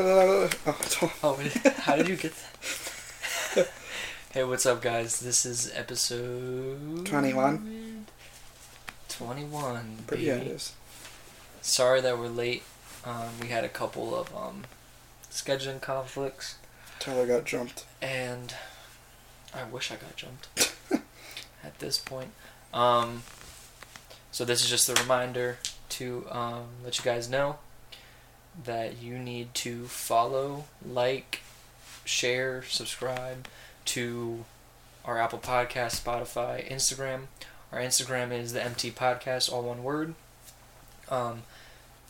Uh, oh, Oh, how did you get that? hey, what's up, guys? This is episode 21. 21. but baby. yeah, it is. Sorry that we're late. Um, we had a couple of um, scheduling conflicts, Tyler got jumped. and I wish I got jumped at this point. Um, so this is just a reminder to um, let you guys know that you need to follow, like, share, subscribe to our Apple Podcast, Spotify, Instagram. Our Instagram is the MT Podcast, all one word. Um,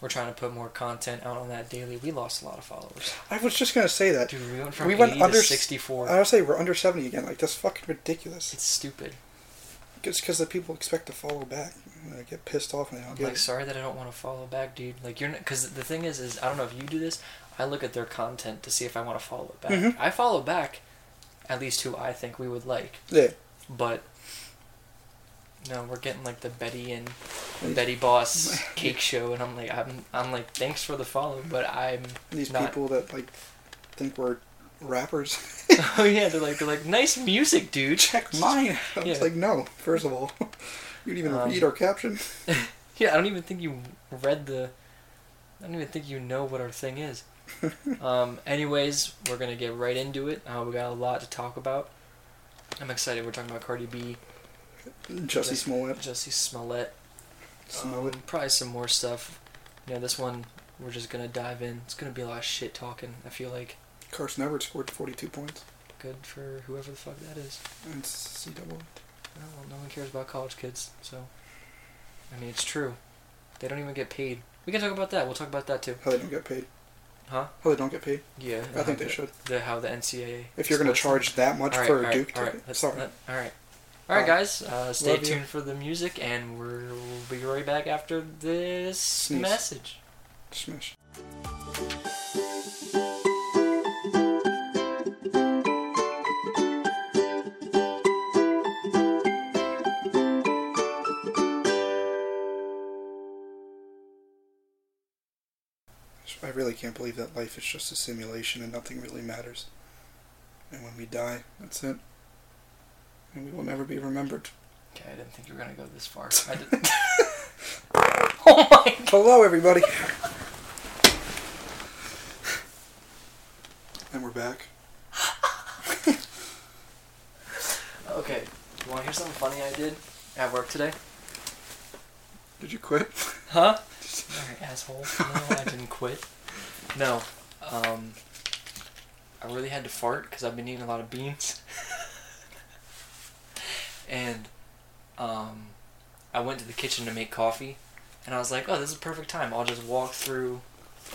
we're trying to put more content out on that daily. We lost a lot of followers. I was just gonna say that. Dude, we went from We went under to 64. I would say we're under 70 again. Like, that's fucking ridiculous. it's stupid. It's because the people expect to follow back. I get pissed off don't I'm like, sorry that I don't want to follow back, dude. Like, you're because the thing is, is I don't know if you do this. I look at their content to see if I want to follow it back. Mhm. I follow back at least who I think we would like, Yeah. but no, we're getting like the Betty and These- Betty Boss cake show, and I'm like, I'm, I'm like, thanks for the follow, but I'm. These not- people that, like, think we're rappers. oh yeah, they're like, they're like, nice music, dude. Check mine. I was Yeah. like, no, first of all. You didn't even Um, read our caption. Yeah, I don't even think you read the. I don't even think you know what our thing is. um, anyways, we're gonna get right into it. Uh, we got a lot to talk about. I'm excited. We're talking about Cardi B, Jussie Smollett. Jussie Smollett, Smollett. um, probably some more stuff. You know, this one we're just gonna dive in. It's gonna be a lot of shit talking. I feel like Carson Everett scored 42 points. good for whoever the fuck that is. And CW. Oh, well, no one cares about college kids, so. I mean, it's true. They don't even get paid. We can talk about that. We'll talk about that too. How they don't get paid. Huh? How they don't get paid. Yeah. I think how they should. The how the NCAA. If you're going to charge that much right, for a right, Duke all ticket. Sorry. let- all right. All right, guys. Uh, stay Love you. tuned for the music, and we'll be right back after this Sneeze. message. Smash. I really can't believe that life is just a simulation and nothing really matters. And when we die, that's it. And we will never be remembered. Okay, I didn't think you were gonna go this far. I didn't. oh my god. Hello, everybody. and we're back. Okay. You want to hear something funny I did at work today? Did you quit? Huh? Alright, asshole. No, I didn't quit. No. Um. I really had to fart because I've been eating a lot of beans. and, um, I went to the kitchen to make coffee, and I was like, "Oh, this is a perfect time. I'll just walk through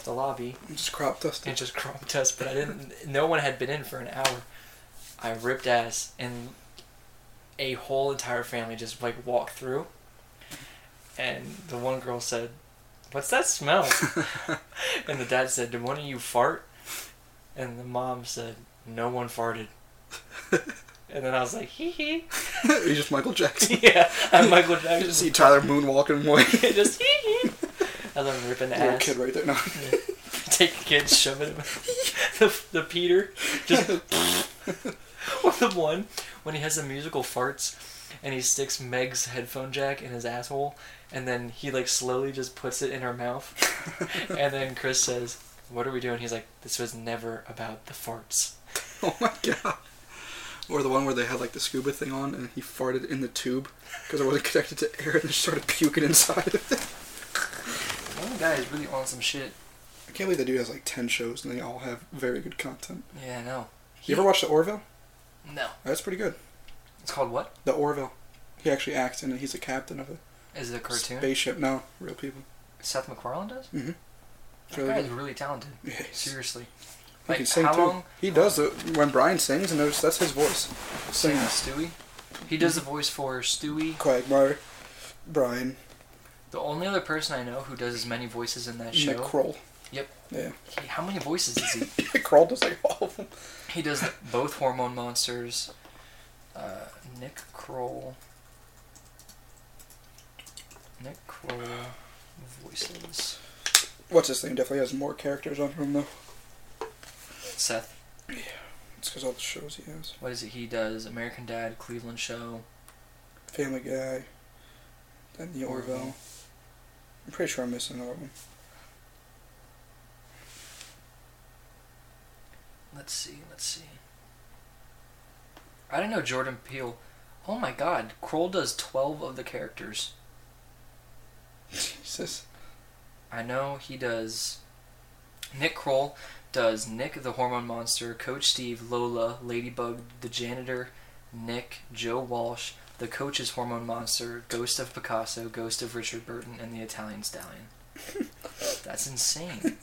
the lobby Just crop dusted. and just crop dust." But I didn't. No one had been in for an hour. I ripped ass, and a whole entire family just like walked through. And the one girl said, "What's that smell?" and the dad said, "Did one of you fart?" And the mom said, "No one farted." and then I was like, "Hee hee." You're just Michael Jackson. yeah, I'm Michael You Jackson. just see Tyler moonwalking away. just hee hee. As I'm ripping Little ass. kid right there. No. Take a kid, shove it in the, the Peter. Just or the one when he has the musical farts and he sticks Meg's headphone jack in his asshole and then he like slowly just puts it in her mouth and then Chris says, "What are we doing?" He's like, "This was never about the farts." oh my god. Or the one where they had like the scuba thing on and he farted in the tube because it wasn't connected to air and just started puking inside of it. One guy is really on some shit. I can't believe that dude has like 10 shows and they all have very good content. Yeah, I know. You ever watch The Orville? No. That's pretty good. It's called what? The Orville. He actually acts in it. He's a captain of a Is it a cartoon? spaceship. No, real people. Seth MacFarlane does. Mm-hmm. That really guy's good. really talented. Seriously. he Like, can sing how too. long- He does it when Brian sings, and there's, that's his voice. Singing. Stewie. He does the voice for Stewie. Quagmire, Brian, The only other person I know who does as many voices in that show. Nick Kroll. Yep. Yeah. He, how many voices does he? Kroll does like all of them. he does both Hormone Monsters. Uh, Nick Kroll. Nick Kroll voices. What's his name? Definitely has more characters on him though. Seth. Yeah, it's because all the shows he has. What is it? He does American Dad, Cleveland Show. Family Guy. Then the Orville. Orville. I'm pretty sure I'm missing another one. Let's see. Let's see. I didn't know Jordan Peele. Oh my God, Kroll does twelve of the characters. Jesus. I know he does. Nick Kroll does Nick the Hormone Monster, Coach Steve, Lola, Ladybug, the Janitor, Nick, Joe Walsh, the Coach's Hormone Monster, Ghost of Picasso, Ghost of Richard Burton, and the Italian Stallion. That's insane.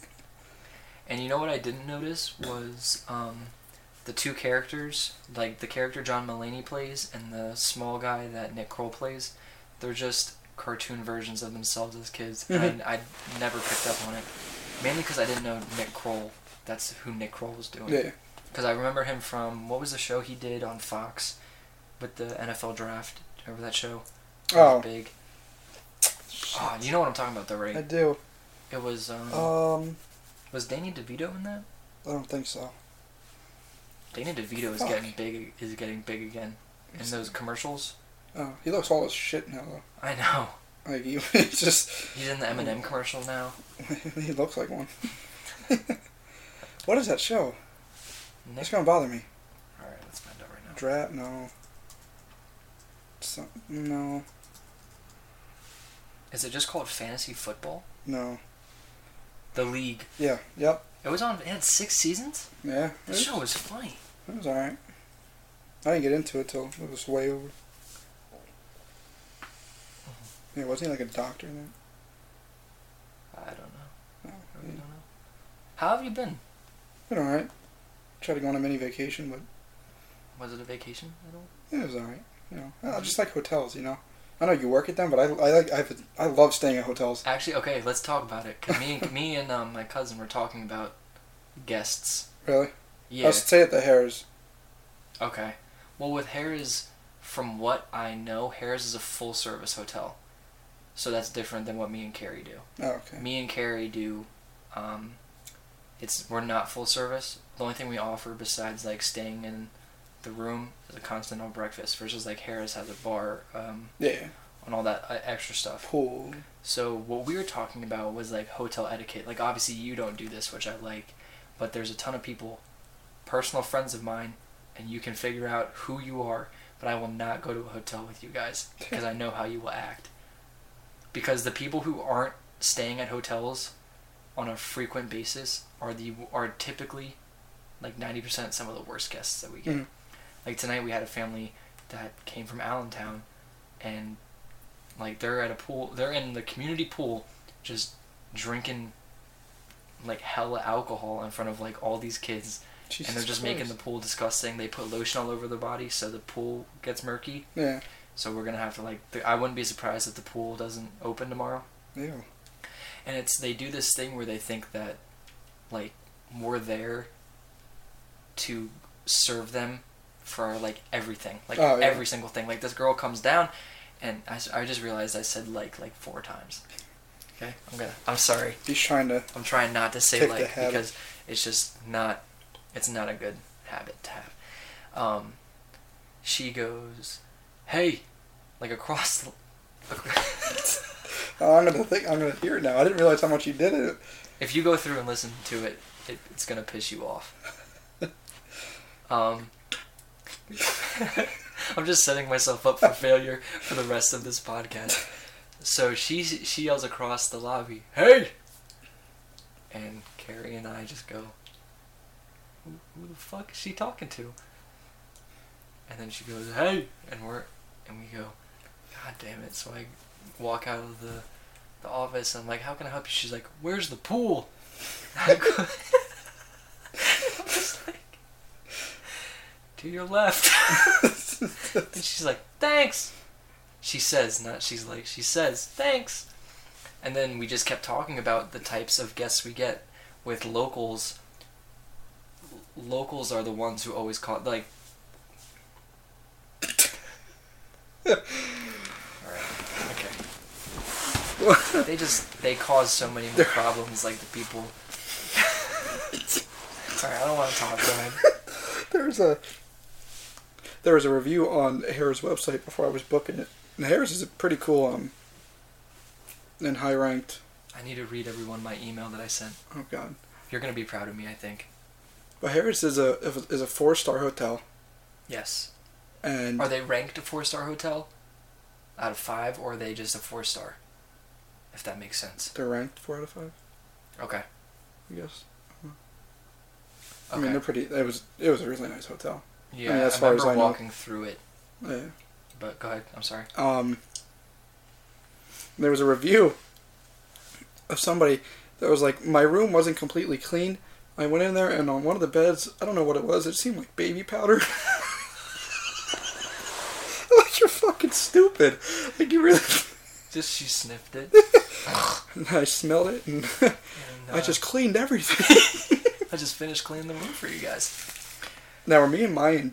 And you know what I didn't notice was um, the two characters, like the character John Mulaney plays and the small guy that Nick Kroll plays. They're just cartoon versions of themselves as kids. Mhm. I, I never picked up on it, mainly because I didn't know Nick Kroll. That's who Nick Kroll was doing. Yeah. Because I remember him from what was the show he did on Fox with the NFL draft. Remember that show? Oh. big. Oh, you know what I'm talking about, though, right? I do. It was um, Um, was Danny DeVito in that? I don't think so. Danny DeVito is Fuck. getting big. Is getting big again in those commercials. Oh, he looks all as shit now though. I know. Like he, he's just He's in the Eminem commercial now. he looks like one. what is that show? Nick. It's gonna bother me. All right, let's find out right now. Drat? No. Some, no. Is it just called Fantasy Football? No. The League. Yeah. Yep. It was on. It had six seasons. Yeah. The show was funny. it was alright. I didn't get into it till it was way over. Mm-hmm. Yeah, wasn't he like a doctor in I don't know. No. I really don't know. How have you been? Been alright. Tried to go on a mini vacation, but Was it a vacation at all? yeah, it was alright. You know, I just like hotels. You know, I know you work at them, but I, I like I I love staying at hotels. Actually, okay, let's talk about it. 'Cause me, me and um, my cousin were talking about guests. Really? I Yeah. was stay at the Harrah's. Okay. Well, with Harrah's, from what I know, Harrah's is a full service hotel. So that's different than what me and Carrie do. Oh, okay. Me and Carrie do. Um, it's we're not full service. The only thing we offer besides like staying in the room is a continental breakfast. Versus like Harrah's has a bar um, Yeah. and all that uh, extra stuff. Pool. So what we were talking about was like hotel etiquette. Like obviously you don't do this, which I like, but there's a ton of people, personal friends of mine, and you can figure out who you are. But I will not go to a hotel with you guys because I know how you will act. Because the people who aren't staying at hotels on a frequent basis are the are typically like ninety percent some of the worst guests that we get. Mhm. Like tonight we had a family that came from Allentown, and like they're at a pool, they're in the community pool, just drinking like hella alcohol in front of like all these kids, Jesus and they're just Christ. making the pool disgusting. They put lotion all over their body so the pool gets murky. Yeah. So we're gonna have to like. The, I wouldn't be surprised if the pool doesn't open tomorrow. yeah And it's they do this thing where they think that, like, we're there to serve them for like everything, like Oh, yeah. every single thing. Like this girl comes down, and I, I just realized I said like like four times. Okay, I'm gonna. I'm sorry. He's trying to. I'm trying not to say like because it's just not. It's not a good habit to have. Um, she goes, "Hey," like across the. Oh, I'm gonna think. I'm gonna hear it now. I didn't realize how much you did it. If you go through and listen to it, it it's gonna piss you off. Um, I'm just setting myself up for failure for the rest of this podcast. So she she yells across the lobby, "Hey!" And Carrie and I just go, "Who, who the fuck is she talking to?" And then she goes, "Hey!" And we're and we go, "God damn it!" So I walk out of the the office. And I'm like, "How can I help you?" She's like, "Where's the pool?" I go, I'm just like, "To your left." and she's like, "Thanks." She says, not she's like, she says, "Thanks." And then we just kept talking about the types of guests we get with locals. Locals are the ones who always call like. Alright, okay. They just they cause so many more problems like the people Sorry, I don't want to talk. Go ahead. There's a there was a review on Harrah's website before I was booking it. And Harrah's is a pretty cool um and high ranked. I need to read everyone my email that I sent. Oh God. You're gonna be proud of me, I think. But Harrah's is a is a four star hotel, Yes. and Are they ranked a four star hotel out of five, or are they just a four star? If that makes sense. they're ranked four out of five. Okay. I guess. Okay. I mean, they're pretty. It was it was a really nice hotel. Yeah, I mean, as I far as remember I know. walking through it. Yeah. But go ahead. I'm sorry. Um, there was a review of somebody that was like, my room wasn't completely clean. I went in there and on one of the beds, I don't know what it was. It seemed like baby powder. like you're fucking stupid. Like you really. Just she sniffed it. And I smelled it and And, I uh, just cleaned everything. I just finished cleaning the room for you guys. Now were me and Maya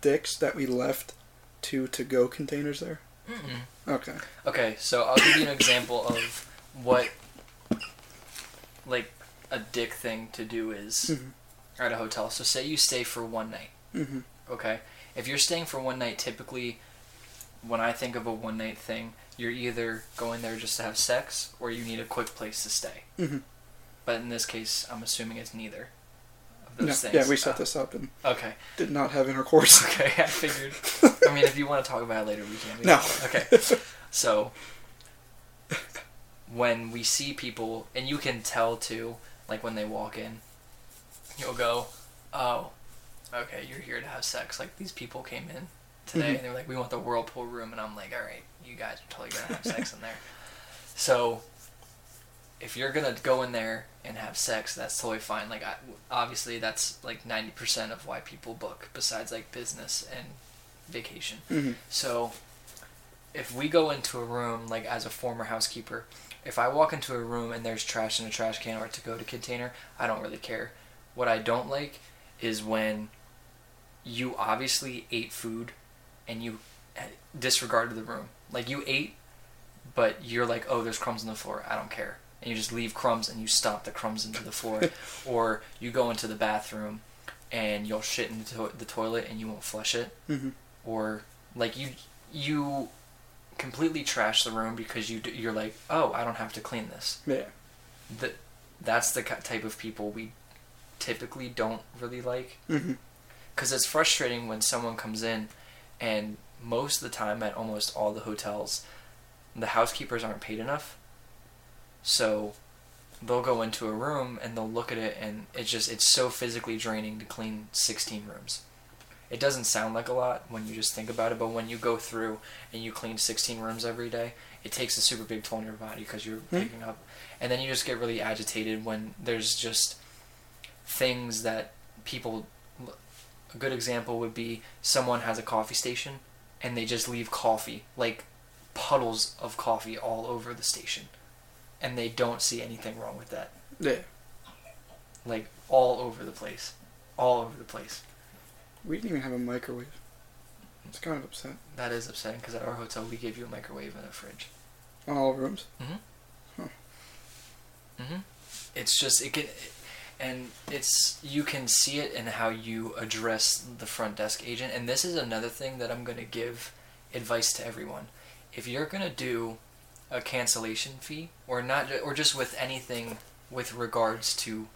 dicks that we left two to go containers there? Mm-mm. Okay. Okay, so I'll give you an example of what, like, a dick thing to do is Mhm. at a hotel. So say you stay for one night. hmm Okay, if you're staying for one night, typically, when I think of a one night thing, you're either going there just to have sex or you need a quick place to stay. hmm But in this case, I'm assuming it's neither those No, things. yeah, we set Uh, this up and Okay. did not have intercourse. Okay, I figured. I mean, if you want to talk about it later, we can. No. Okay. So, when we see people, and you can tell too, like when they walk in, you'll go, "Oh, okay, you're here to have sex." Like these people came in today, Mhm. and they were like, "We want the whirlpool room," and I'm like, "All right, you guys are totally gonna have sex in there." So, if you're gonna go in there and have sex, that's totally fine. Like, I, obviously, that's like ninety percent of why people book, besides like business and vacation. hmm So, if we go into a room, like as a former housekeeper, if I walk into a room and there's trash in a trash can or a to-go to container, I don't really care. What I don't like is when you obviously ate food and you eh, disregarded the room. Like you ate, but you're like, oh, there's crumbs on the floor. I don't care. And you just leave crumbs and you stop the crumbs into the floor. or you go into the bathroom and you'll shit in the, to- the toilet and you won't flush it. Hmm or like you you completely trash the room because you d- you're like oh I don't have to clean this. Yeah. that that's the type of people we typically don't really like. Because it's frustrating when someone comes in and most of the time at almost all the hotels the housekeepers aren't paid enough so they'll go into a room and they'll look at it and it's just it's so physically draining to clean 16 rooms it doesn't sound like a lot when you just think about it but when you go through and you clean 16 rooms every day it takes a super big toll on your body because you're Hmm. picking up and then you just get really agitated when there's just things that people a good example would be someone has a coffee station and they just leave coffee like puddles of coffee all over the station and they don't see anything wrong with that Yeah. like all over the place all over the place We didn't even have a microwave. It's kind of upset. that is upsetting because at our hotel we gave you a microwave and a fridge On all rooms. hmm Huh. Mhm. It's just it can, and it's you can see it in how you address the front desk agent. And this is another thing that I'm gonna give advice to everyone. If you're gonna do a cancellation fee, or not, or just with anything with regards to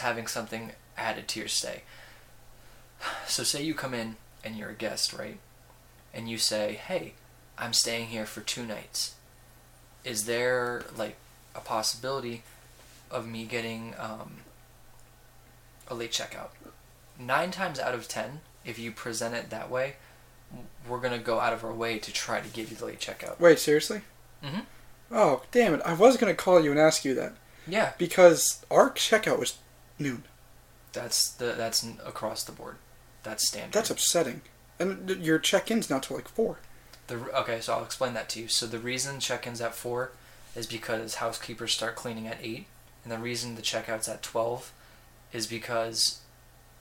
having something added to your stay. So say you come in and you're a guest, right? And you say, "Hey, I'm staying here for two nights. Is there like a possibility of me getting um, a late checkout. Nine times out of ten, if you present it that way, we're gonna go out of our way to try to give you the late checkout. Wait, seriously? Mhm. Oh, damn it. I was going to call you and ask you that. Yeah, Because our checkout was noon. that's the that's across the board. That's standard. That's upsetting. And your check-in's not till like 4. The okay, so I'll explain that to you. So the reason check-ins at four is because housekeepers start cleaning at eight, and the reason the checkouts at twelve is because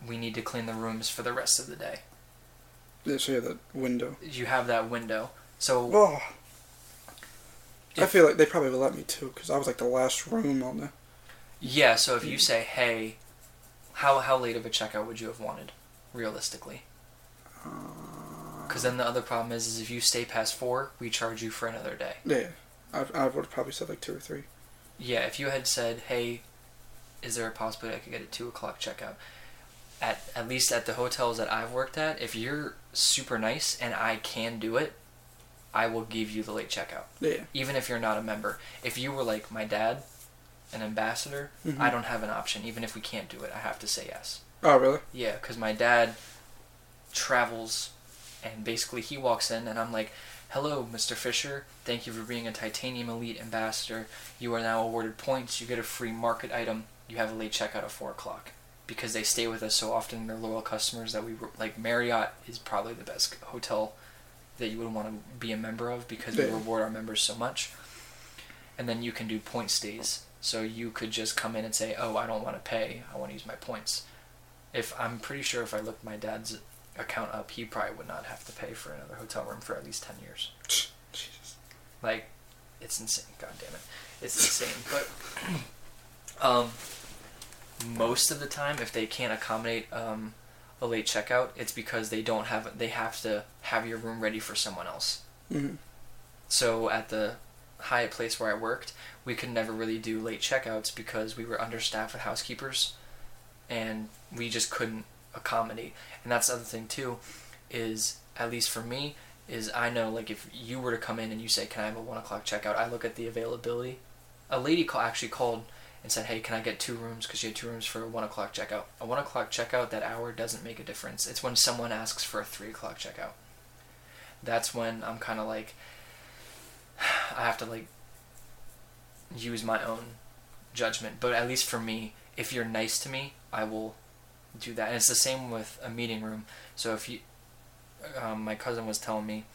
we need to clean the rooms for the rest of the day. Yeah, So you have that window. You have that window. So Oh, I feel like they probably would let me too, because I was like the last room on the. Yeah, so if you say, hey, How how late of a checkout would you have wanted, realistically? Uh, because then the other problem is, is if you stay past four, we charge you for another day. Yeah, I, I would have probably said like two or three. Yeah, if you had said, "Hey, is there a possibility I could get a two o'clock checkout?" At at least at the hotels that I've worked at, if you're super nice and I can do it, I will give you the late checkout, Yeah. even if you're not a member. If you were like my dad, an ambassador, Mhm. I don't have an option. Even if we can't do it, I have to say yes. Oh, really? Yeah, because my dad travels, and basically he walks in, and I'm like, "Hello, Mr. Fisher. Thank you for being a Titanium Elite ambassador. You are now awarded points. You get a free market item. You have a late checkout at four o'clock." Because they stay with us so often, they're loyal customers that we like. Marriott is probably the best hotel that you wouldn't want to be a member of because we reward our members so much. And then you can do point stays. So you could just come in and say, "Oh, I don't want to pay. I want to use my points." if I'm pretty sure if I looked my dad's account up, he probably would not have to pay for another hotel room for at least ten years. Jesus. Like, it's insane. God damn it, it's insane. But, um, most of the time, if they can't accommodate um, a late checkout, it's because they don't have. They have to have your room ready for someone else. hmm So at the Hyatt place where I worked, we could never really do late checkouts because we were understaffed with housekeepers, and we just couldn't accommodate. And that's the other thing too, is at least for me, is I know like if you were to come in and you say, "Can I have a one o'clock checkout?" I look at the availability. A lady call, actually called and said, "Hey, can I get two rooms?" Because you had two rooms for a one o'clock checkout. A one o'clock checkout that hour doesn't make a difference. It's when someone asks for a three o'clock checkout. That's when I'm kind of like, I have to like use my own judgment. But at least for me, if you're nice to me, I will do that. And it's the same with a meeting room. So if you, um, my cousin was telling me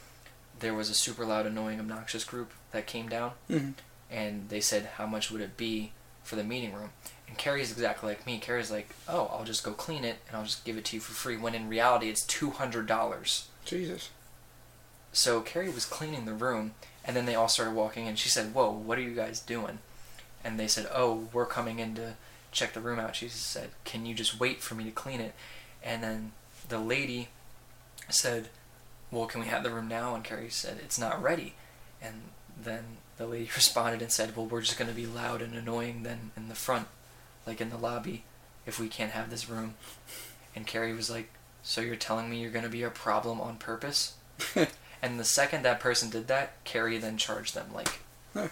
there was a super loud, annoying, obnoxious group that came down, hmm and they said, "How much would it be for the meeting room?" And Carrie's exactly like me. Carrie's like, "Oh, I'll just go clean it and I'll just give it to you for free." When in reality, it's two hundred dollars. Jesus. So Carrie was cleaning the room, and then they all started walking in. She said, "Whoa, what are you guys doing?" And they said, "Oh, we're coming in to check the room out." She said, "Can you just wait for me to clean it?" And then the lady said, "Well, can we have the room now?" And Carrie said, "It's not ready." And then the lady responded and said, "Well, we're just going to be loud and annoying then in the front, like in the lobby, if we can't have this room." And Carrie was like, "So you're telling me you're going to be a problem on purpose?" And the second that person did that, Carrie then charged them like I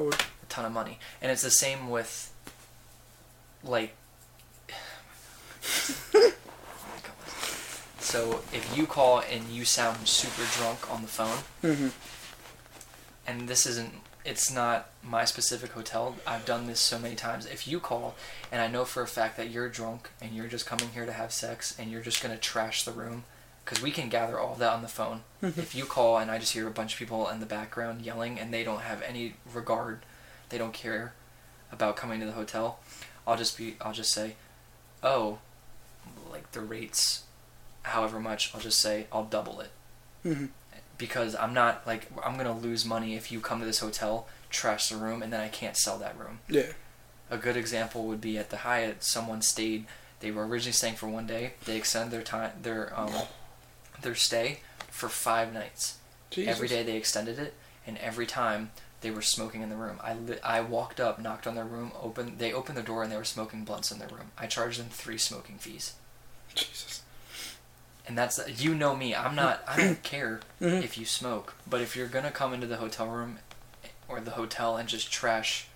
would. a ton of money. And it's the same with like So if you call and you sound super drunk on the phone, hmm and this isn't it's not my specific hotel. I've done this so many times. If you call and I know for a fact that you're drunk and you're just coming here to have sex and you're just going to trash the room because we can gather all that on the phone. Mhm. If you call and I just hear a bunch of people in the background yelling and they don't have any regard, they don't care about coming to the hotel, I'll just be I'll just say, "Oh, like the rates however much, I'll just say I'll double it." hmm because I'm not like I'm gonna lose money if you come to this hotel, trash the room, and then I can't sell that room. Yeah. A good example would be at the Hyatt. Someone stayed. They were originally staying for one day. They extended their time, their um, their stay for five nights. Jesus. Every day they extended it, and every time they were smoking in the room. I li- I walked up, knocked on their room, opened. They opened the door and they were smoking blunts in their room. I charged them three smoking fees. Jesus. And that's you know me. I'm not. I don't care Mhm. if you smoke, but if you're gonna come into the hotel room or the hotel and just trash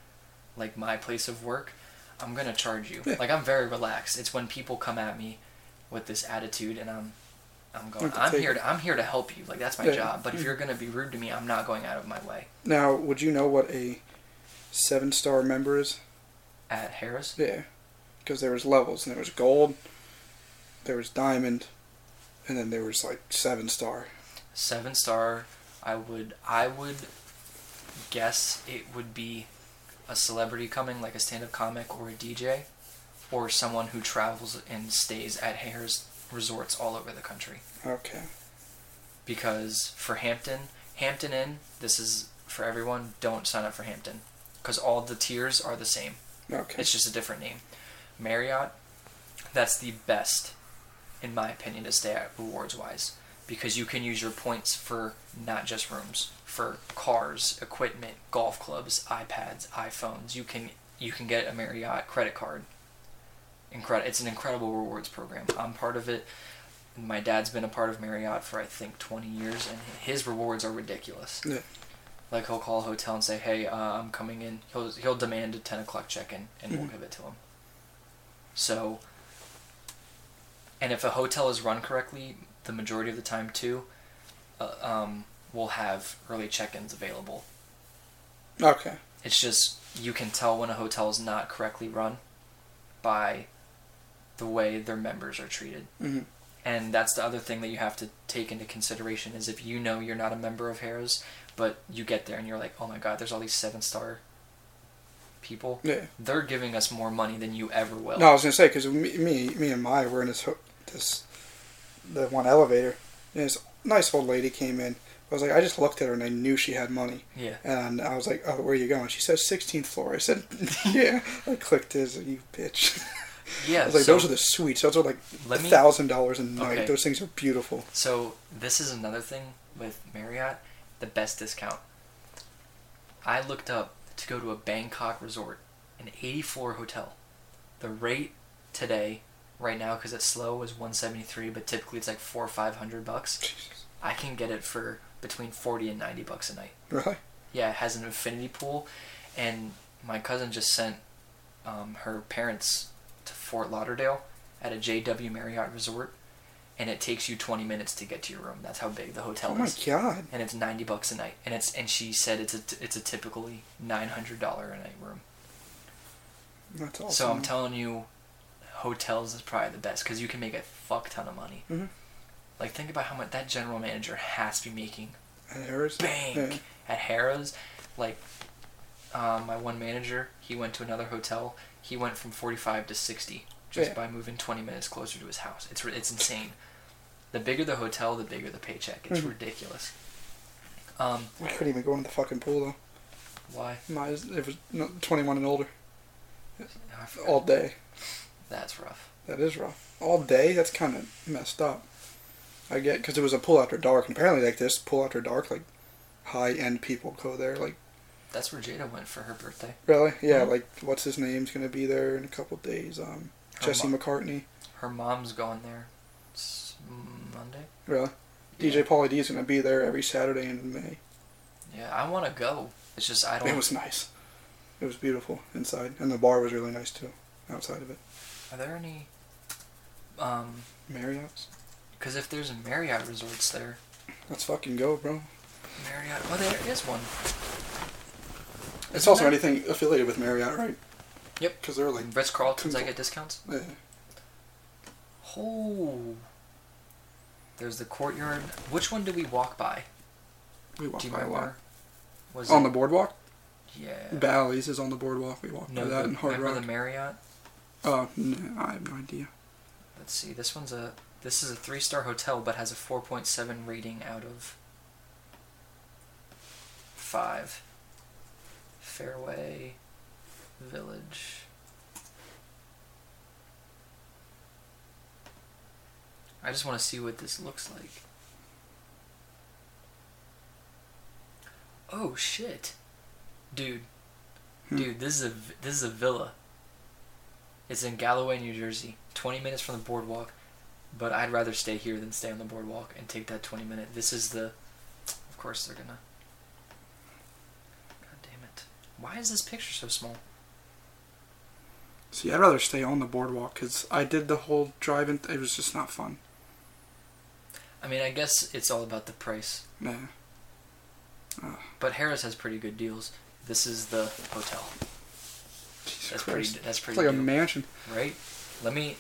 like my place of work, I'm gonna charge you. Yeah. Like I'm very relaxed. It's when people come at me with this attitude and I'm I'm going. I'm here to I'm here to help you. Like that's my Yeah. job. But if Mhm. you're gonna be rude to me, I'm not going out of my way. Now, would you know what a seven star member is? At Harrah's, Yeah. Because there was levels, and there was gold, there was diamond, and then there was like seven star. seven star, I would I would guess it would be a celebrity coming, like a stand-up comic or a DJ, or someone who travels and stays at Harrah's resorts all over the country. Okay. Because for Hampton, Hampton Inn, this is for everyone. Don't sign up for Hampton, because all the tiers are the same. Okay. It's just a different name. Marriott, that's the best, in my opinion, to stay at rewards wise because you can use your points for not just rooms, for cars, equipment, golf clubs, iPads, iPhones. You can you can get a Marriott credit card. Incredible! It's an incredible rewards program. I'm part of it. My dad's been a part of Marriott for I think 20 years, and his rewards are ridiculous. Yeah. Like he'll call a hotel and say, "Hey, uh, I'm coming in." He'll he'll demand a 10 o'clock check-in, and we'll Mhm. give it to him. So, and if a hotel is run correctly, the majority of the time too, uh, um, we'll have early check-ins available. Okay. It's just you can tell when a hotel is not correctly run by the way their members are treated. hmm And that's the other thing that you have to take into consideration is if you know you're not a member of Harrah's, but you get there and you're like, oh my god, there's all these seven star people. Yeah. They're giving us more money than you ever will. No, I was gonna say because me, me, me and Maya were in this ho- this the one elevator, and this nice old lady came in. I was like, I just looked at her and I knew she had money, Yeah. and I was like, Oh, where are you going? She says 16th floor. I said, Yeah. I clicked this. You bitch. Yeah. I was like, so, those are the suites. Those are like thousand dollars a night. Okay. Those things are beautiful. so this is another thing with Marriott, the best discount. I looked up to go to a Bangkok resort, an 80 floor hotel. The rate today, right now, because it's slow, is 173, but typically it's like four or five hundred bucks. Jesus. I can get it for between 40 and 90 bucks a night. Really? Yeah, it has an infinity pool, and my cousin just sent um, her parents to Fort Lauderdale at a JW Marriott resort, and it takes you 20 minutes to get to your room. That's how big the hotel Oh my is, god. and it's 90 bucks a night. And it's and she said it's a t- it's a typically 900 dollar a night room. That's awesome. So I'm telling you, hotels is probably the best because you can make a fuck ton of money. Mhm. Like think about how much that general manager has to be making And Harrah's? bank Yeah. at Harrah's. Like, um, my one manager, he went to another hotel. He went from 45 to 60 just Yeah. by moving 20 minutes closer to his house. It's, it's insane. The bigger the hotel, the bigger the paycheck. It's Mhm. ridiculous. Um, We couldn't even go in the fucking pool though. why? My, it was no- 21 and older all day. That's rough. That is rough. All day? That's kind of messed up. I get because it was a pool after dark, and apparently like this pool after dark, like high end people go there. Like That's where Jada went for her birthday. really? Yeah. Mhm. Like what's his name's gonna be there in a couple days? Um, Her Jesse McCartney. Her mom's going there s- Monday. Really? Yeah. DJ Pauly D is gonna be there every Saturday in May. Yeah, I want to go. It's just I don't. It was nice. It was beautiful inside, and the bar was really nice too. Outside of it, Are there any? Um, Marriott's. because if there's a Marriott resorts there, Let's fucking go, bro. Marriott. Oh, there is one. It's Isn't also there? anything affiliated with Marriott, right? Yep. Because they're like, Ritz Carlton's. I get discounts. eh, Oh. There's the courtyard. Which one do we walk by? we you by a lot. Was On it, the boardwalk. yeah. Bally's is on the boardwalk. We walked no, by that in Hard remember Rock. the Marriott? Oh, no, I have no idea. Let's see. This one's a. This is a three-star hotel, but has a 4.7 rating out of five. Fairway Village. I just want to see what this looks like. Oh shit, dude, Hmm. dude, this is a this is a villa. It's in Galloway, New Jersey. Twenty minutes from the boardwalk, but I'd rather stay here than stay on the boardwalk and take that twenty minute. This is the, of course they're gonna. God damn it! Why is this picture so small? See, I'd rather stay on the boardwalk because I did the whole drive-in. It was just not fun. I mean, I guess it's all about the price. Nah. But Harrah's has pretty good deals. This is the hotel. That's Christ. pretty. That's It's pretty. like a mansion. right? Let me.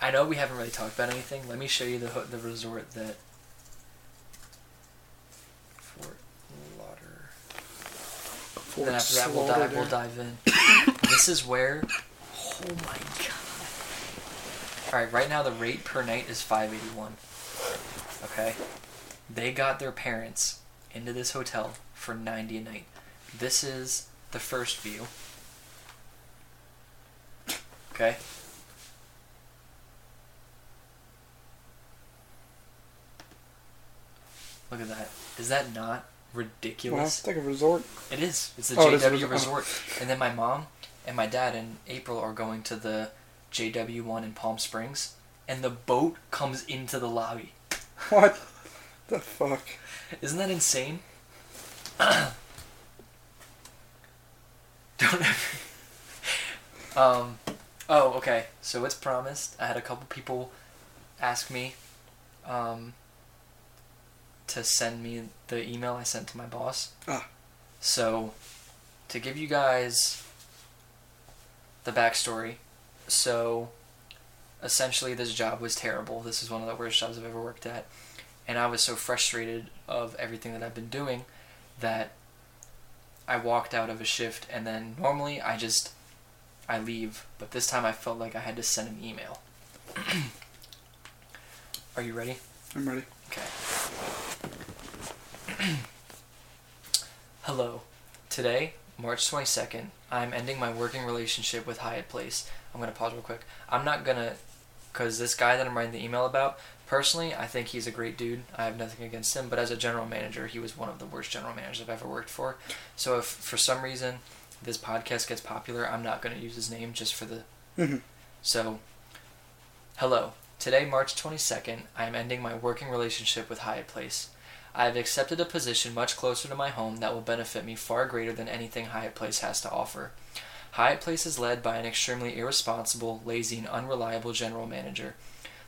I know we haven't really talked about anything. Let me show you the the resort that. Fort Lauder. Fort then after that, we'll dive. We'll dive in. this is where. Oh my god! All right, right now the rate per night is five eighty one. Okay, they got their parents into this hotel for ninety a night. This is the first view. Okay. Look at that. Is that not ridiculous? Well, it's like a resort. It is. It's a oh, JW it a resort. And then my mom and my dad in April are going to the JW one in Palm Springs, and the boat comes into the lobby. What the fuck? Isn't that insane? Don't ever. um, Oh, okay. So it's promised. I had a couple people ask me um, to send me the email I sent to my boss. Ah. So, to give you guys the backstory, so essentially this job was terrible. This is one of the worst jobs I've ever worked at. And I was so frustrated of everything that I've been doing that I walked out of a shift and then normally I just I leave, but this time I felt like I had to send an email. Are you ready? I'm ready. Okay. Hello. Today, March 22nd, I'm ending my working relationship with Hyatt Place. I'm going to pause real quick. I'm not going to, because this guy that I'm writing the email about, personally, I think he's a great dude. I have nothing against him, but as a general manager, he was one of the worst general managers I've ever worked for. So if for some reason this podcast gets popular, I'm not going to use his name just for the. Mhm. So, hello. Today, March 22nd, I am ending my working relationship with Hyatt Place. I have accepted a position much closer to my home that will benefit me far greater than anything Hyatt Place has to offer. Hyatt Place is led by an extremely irresponsible, lazy, and unreliable general manager.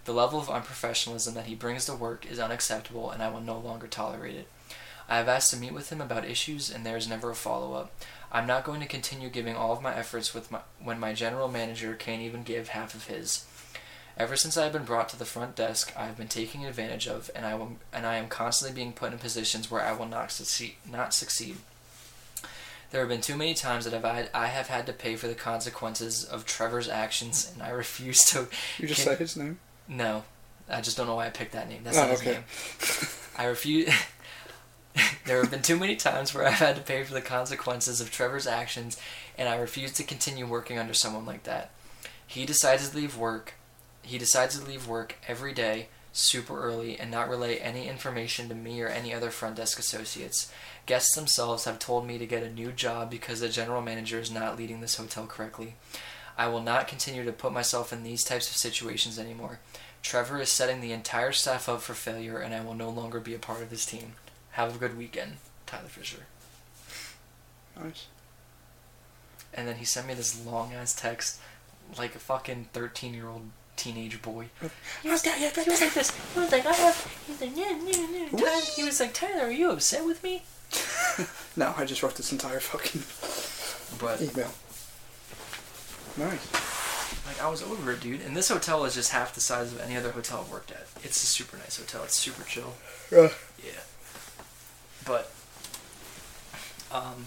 The level of unprofessionalism that he brings to work is unacceptable, and I will no longer tolerate it. I have asked to meet with him about issues, and there is never a follow up. I'm not going to continue giving all of my efforts with my, when my general manager can't even give half of his. Ever since I have been brought to the front desk, I have been taken advantage of, and I will, and I am constantly being put in positions where I will not succeed. Not succeed. There have been too many times that I've had, I have had to pay for the consequences of Trevor's actions, and I refuse to. You just Can- said his name. No, I just don't know why I picked that name. That's Oh, not his okay. name. I refuse. there have been too many times where I've had to pay for the consequences of Trevor's actions, and I refuse to continue working under someone like that. He decides to leave work. He decides to leave work every day, super early, and not relay any information to me or any other front desk associates. Guests themselves have told me to get a new job because the general manager is not leading this hotel correctly. I will not continue to put myself in these types of situations anymore. Trevor is setting the entire staff up for failure, and I will no longer be a part of this team. Have a good weekend, Tyler Fisher. Nice. And then he sent me this long ass text, like a fucking 13 year old teenage boy. He was, he was like this. He was like, oh. I have. He was like, yeah, yeah, yeah. Tyler, he was like, Tyler, are you upset with me? No, I just wrote this entire fucking But email. Nice. like, I was over it, dude. And this hotel is just half the size of any other hotel I've worked at. It's a super nice hotel. It's super chill. Yeah. But, um,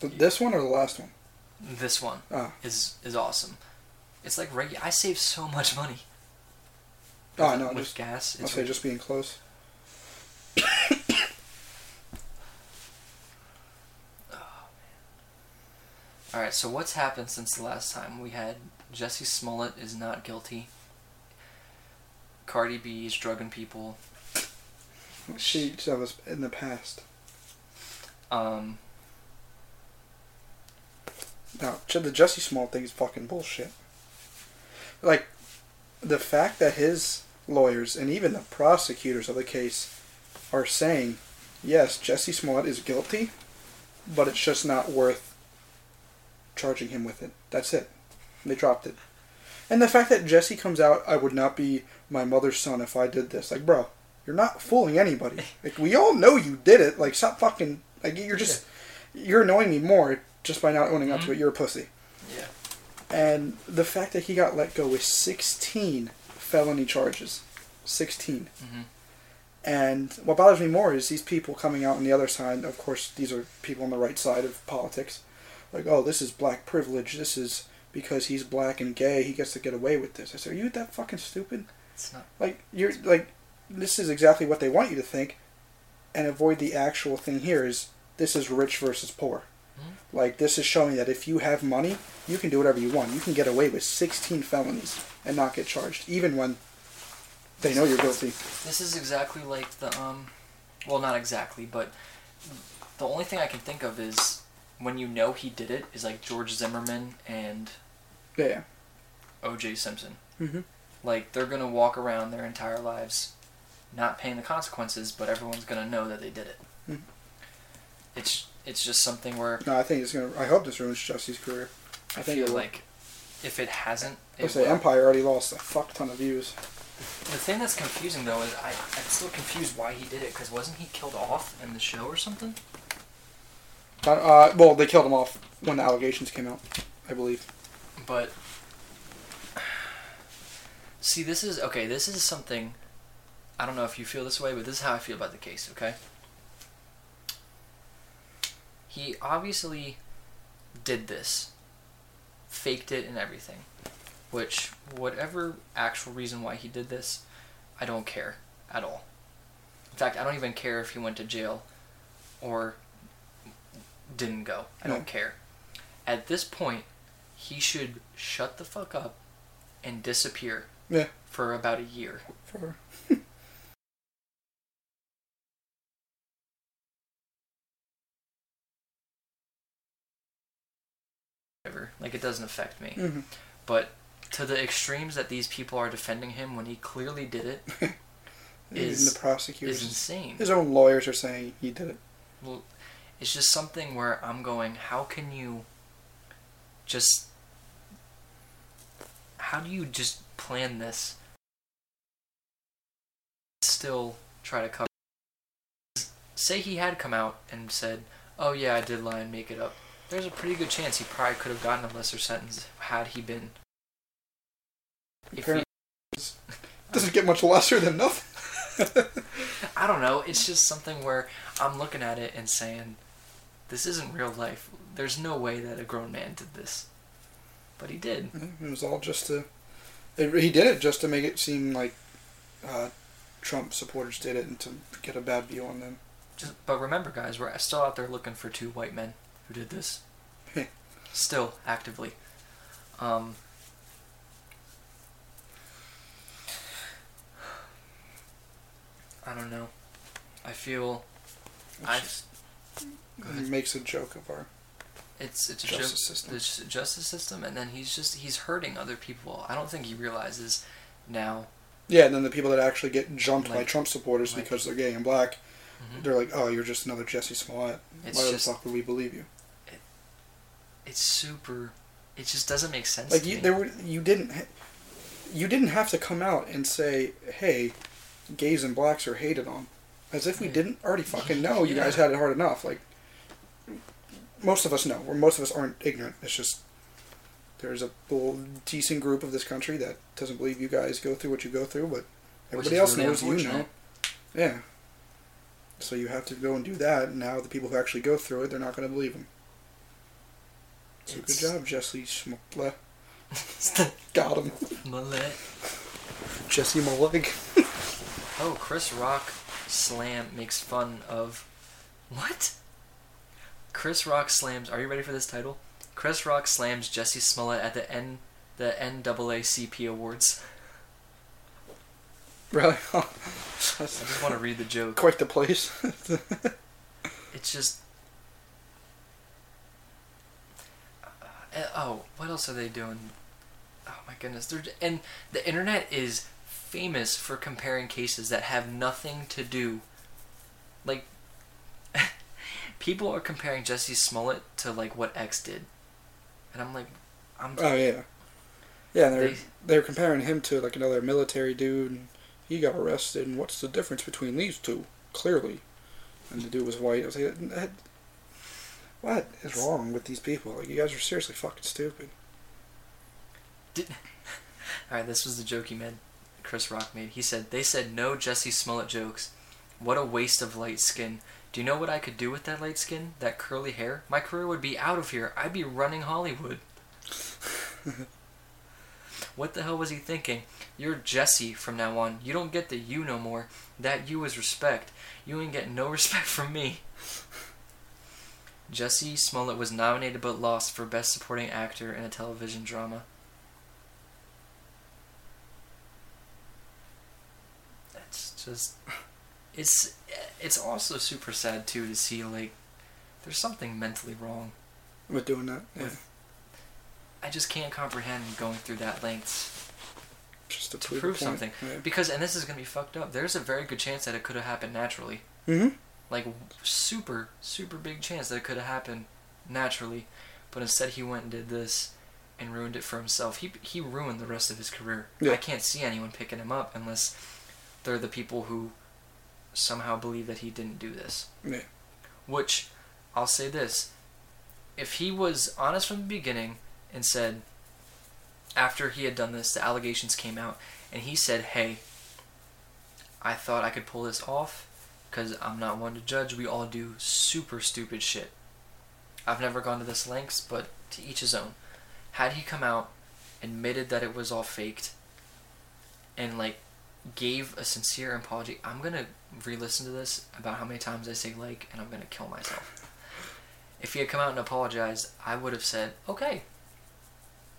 this one or the last one? this one Ah. is is awesome. It's like regu- I save so much money. Oh, I with- know, With just- gas, I'll say just being close. Oh, man. All right, so what's happened since the last time we had Jussie Smollett is not guilty. Cardi B is drugging people. She that was in the past. Um, No, Ch- the Jussie Small thing is fucking bullshit. Like, the fact that his lawyers and even the prosecutors of the case are saying, yes, Jussie Smollett is guilty, but it's just not worth charging him with it. That's it. They dropped it. And the fact that Jussie comes out, I would not be my mother's son if I did this. Like, bro, you're not fooling anybody. Like, we all know you did it. Like, stop fucking. Like, you're just. You're annoying me more just by not owning up to it. You're a pussy. yeah. And the fact that he got let go with 16 felony charges. 16. Mm-hmm. And what bothers me more is these people coming out on the other side. Of course, these are people on the right side of politics. Like, oh, this is black privilege. This is because he's black and gay. He gets to get away with this. I said, are you that fucking stupid? It's not. Like, you're like, this is exactly what they want you to think, and avoid the actual thing here is this is rich versus poor. Mhm. Like, this is showing that if you have money, you can do whatever you want. You can get away with 16 felonies and not get charged, even when They know you're guilty. This is exactly like the um, well, not exactly, but the only thing I can think of is when you know he did it is like George Zimmerman and Yeah. O.J. Simpson. Mm-hmm. Like they're gonna walk around their entire lives, not paying the consequences, but everyone's gonna know that they did it. Mhm. It's it's just something where No, I think it's gonna. I hope this ruins Jussie's career. I, I think feel like if it hasn't, I say will. Empire already lost a fuck ton of views. The thing that's confusing though is I, I'm still confused why he did it because wasn't he killed off in the show or something? Uh, uh, well, they killed him off when the allegations came out, I believe. But see, this is okay. This is something. I don't know if you feel this way, but this is how I feel about the case. Okay. He obviously did this, faked it and everything. Which, whatever actual reason why he did this, I don't care at all. In fact, I don't even care if he went to jail or didn't go. I don't No. care. At this point, he should shut the fuck up and disappear Yeah. for about a year. For Like it doesn't affect me. Mhm. But to the extremes that these people are defending him when he clearly did it is even the prosecutors, is insane. his own lawyers are saying he did it. Well, it's just something where I'm going, how can you just. How do you just plan this? Still try to cover. Say he had come out and said, oh yeah, I did lie and make it up. There's a pretty good chance he probably could have gotten a lesser sentence had he been. If he, doesn't get much lesser than nothing. I don't know. It's just something where I'm looking at it and saying, this isn't real life. There's no way that a grown man did this. But he did. it was all just to. It, he did it just to make it seem like uh, Trump supporters did it and to get a bad view on them. Just, but remember, guys, we're still out there looking for two white men who did this. still actively. Um, I don't know. I feel I he makes a joke of our it's it's a justice joke. system. the justice system, and then he's just he's hurting other people. I don't think he realizes now. Yeah, and then the people that actually get jumped by Trump supporters like- because they're gay and black, Mhm. they're like, "Oh, you're just another Jussie Smollett. It's Why just the fuck would we believe you?" It's super. It just doesn't make sense. Like to you, me. there were you didn't you didn't have to come out and say, "Hey, gays and blacks are hated on," as if we didn't already fucking know. You guys had it hard enough. Like most of us know, or most of us aren't ignorant. It's just there's a little decent group of this country that doesn't believe you guys go through what you go through, but everybody else really knows you know. Yeah. So you have to go and do that. And now the people who actually go through it, they're not going to believe them. So good job, Jussie Smollett. Got him. Mullet. Jesse Mullig. Oh, Chris Rock slam makes fun of what? Chris Rock slams. Are you ready for this title? Chris Rock slams Jussie Smollett at the N the NAACP awards. Really? I just want to read the joke. quite the place. It's just. Eh, oh, what else are they doing? Oh my goodness! They're and the internet is famous for comparing cases that have nothing to do. Like, people are comparing Jussie Smollett to like what X did, and I'm like, I'm oh, yeah. Yeah, they're, They- they're comparing him to like another military dude, and he got arrested, and what's the difference between these two? Clearly. And the dude was white. I was like, "That- what is wrong with these people? Like, you guys are seriously fucking stupid. All right, this was the joke he made. Chris Rock made. He said, "They said no Jussie Smollett jokes. What a waste of light skin. Do you know what I could do with that light skin? That curly hair? My career would be out of here. I'd be running Hollywood." what the hell was he thinking? You're Jussie from now on. You don't get the you no more. That you is respect. You ain't getting no respect from me. Jussie Smollett was nominated but lost for Best Supporting Actor in a Television Drama. That's just it's it's also super sad too to see like there's something mentally wrong. With doing that, yeah. With- I just can't comprehend going through that lengths Just to, to prove, something. Yeah. because and this is gonna be fucked up. There's a very good chance that it could have happened naturally. Mm-hmm. Like super super big chance that it could have happened naturally. But instead he went and did this and ruined it for himself. He he ruined the rest of his career. Yeah. i can't see anyone picking him up unless they're the people who somehow believe that he didn't do this. Yeah. which i'll say this. If he was honest from the beginning and said after he had done this the allegations came out and he said hey i thought i could pull this off because I'm not one to judge. We all do super stupid shit. I've never gone to this lengths, but to each his own. Had he come out, admitted that it was all faked, and like gave a sincere apology, I'm gonna re-listen to this about how many times I say like, and I'm gonna kill myself. If he had come out and apologized, I would have said, okay,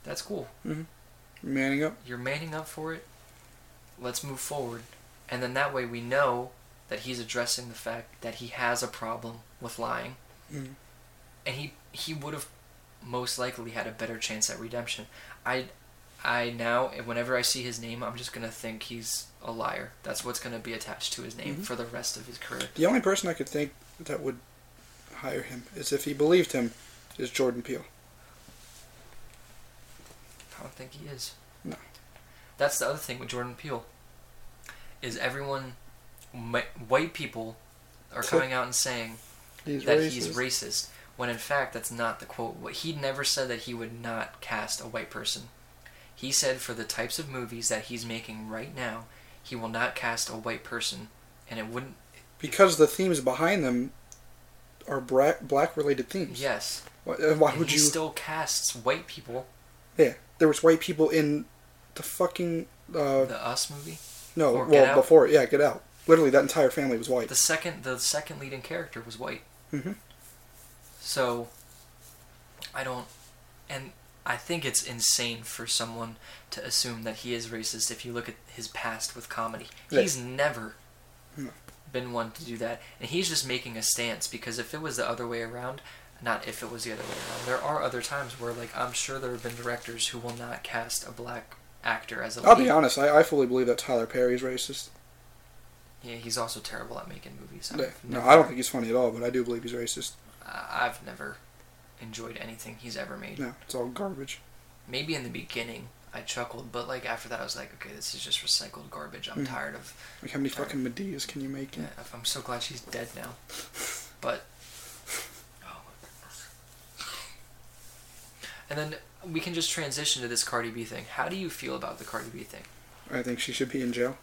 that's cool. Mm-hmm. You're manning up. You're manning up for it. Let's move forward. And then that way we know that he's addressing the fact that he has a problem with lying. Mhm. And he he would have most likely had a better chance at redemption. I I now whenever I see his name, I'm just going to think he's a liar. That's what's going to be attached to his name Mhm. for the rest of his career. The only person I could think that would hire him is if he believed him is Jordan Peele. I don't think he is. No. That's the other thing with Jordan Peele. Is everyone, white people, are coming out and saying He's that racist. he's racist, when in fact that's not the quote. He never said that he would not cast a white person. He said for the types of movies that he's making right now, he will not cast a white person, and it wouldn't. because the themes behind them are black black related themes. Yes, Why, uh, why would he you? still casts white people. Yeah, there was white people in the fucking uh, The Us movie. no. or well, before yeah, Get Out. Literally, that entire family was white. The second, the second leading character was white. Mm-hmm. So, I don't, and I think it's insane for someone to assume that he is racist. If you look at his past with comedy, Yeah. he's never No. been one to do that, and he's just making a stance. Because if it was the other way around, not if it was the other way around, there are other times where, like, I'm sure there have been directors who will not cast a black actor as a I'll lead. be honest. I, I fully believe that Tyler Perry is racist. Yeah, he's also terrible at making movies. Yeah. No, I don't think he's funny at all, but I do believe he's racist. I- I've never enjoyed anything he's ever made. No, it's all garbage. Maybe in the beginning I chuckled, but like after that I was like, okay, this is just recycled garbage. I'm Mhm. tired of. Like how many fucking Madeas can you make? Yeah, I'm so glad she's dead now. But. Oh. And then we can just transition to this Cardi B thing. How do you feel about the Cardi B thing? I think she should be in jail,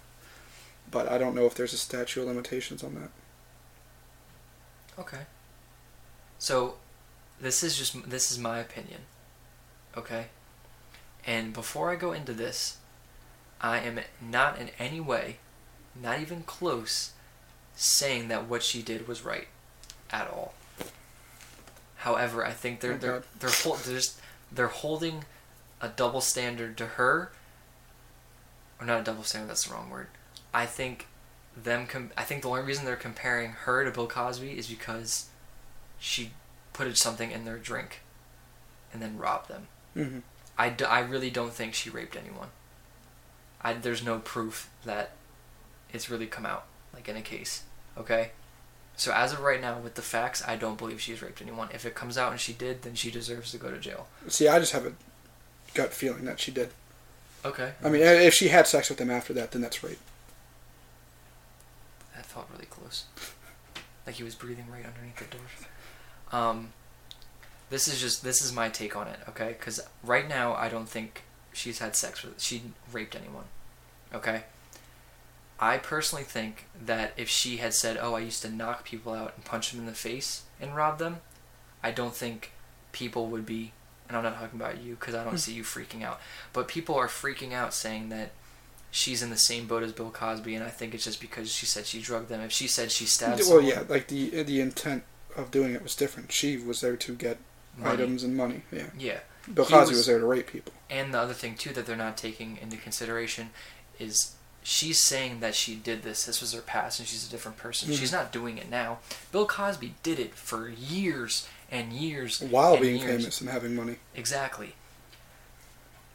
but I don't know if there's a statute of limitations on that. Okay. So, this is just this is my opinion. Okay? And before I go into this, I am not in any way, not even close, saying that what she did was right at all. However, I think they're Oh, they're God. they're, they're just they're holding a double standard to her. Or not a double standard. That's the wrong word. I think them. Com- I think the only reason they're comparing her to Bill Cosby is because she put something in their drink and then robbed them. hmm I, d- I really don't think she raped anyone. I, there's no proof that it's really come out, like in a case. Okay? So as of right now, with the facts, I don't believe she's raped anyone. If it comes out and she did, then she deserves to go to jail. See, I just have a gut feeling that she did. Okay. I mean, if she had sex with him after that, then that's rape. Felt really close. Like he was breathing right underneath the door. Um, this is just this is my take on it, okay? Because right now I don't think she's had sex with she raped anyone, okay? I personally think that if she had said, "Oh, I used to knock people out and punch them in the face and rob them," I don't think people would be. And I'm not talking about you because I don't see you freaking out. But people are freaking out saying that she's in the same boat as Bill Cosby, and I think it's just because she said she drugged them. If she said she stabbed well, someone, yeah, like the the intent of doing it was different. She was there to get money. items and money. Yeah, Yeah, Bill He Cosby was- was there to rape people. and the other thing too that they're not taking into consideration is she's saying that she did this. This was her past, and she's a different person. Mhm. She's not doing it now. Bill Cosby did it for years and years While and being years. famous and having money. Exactly.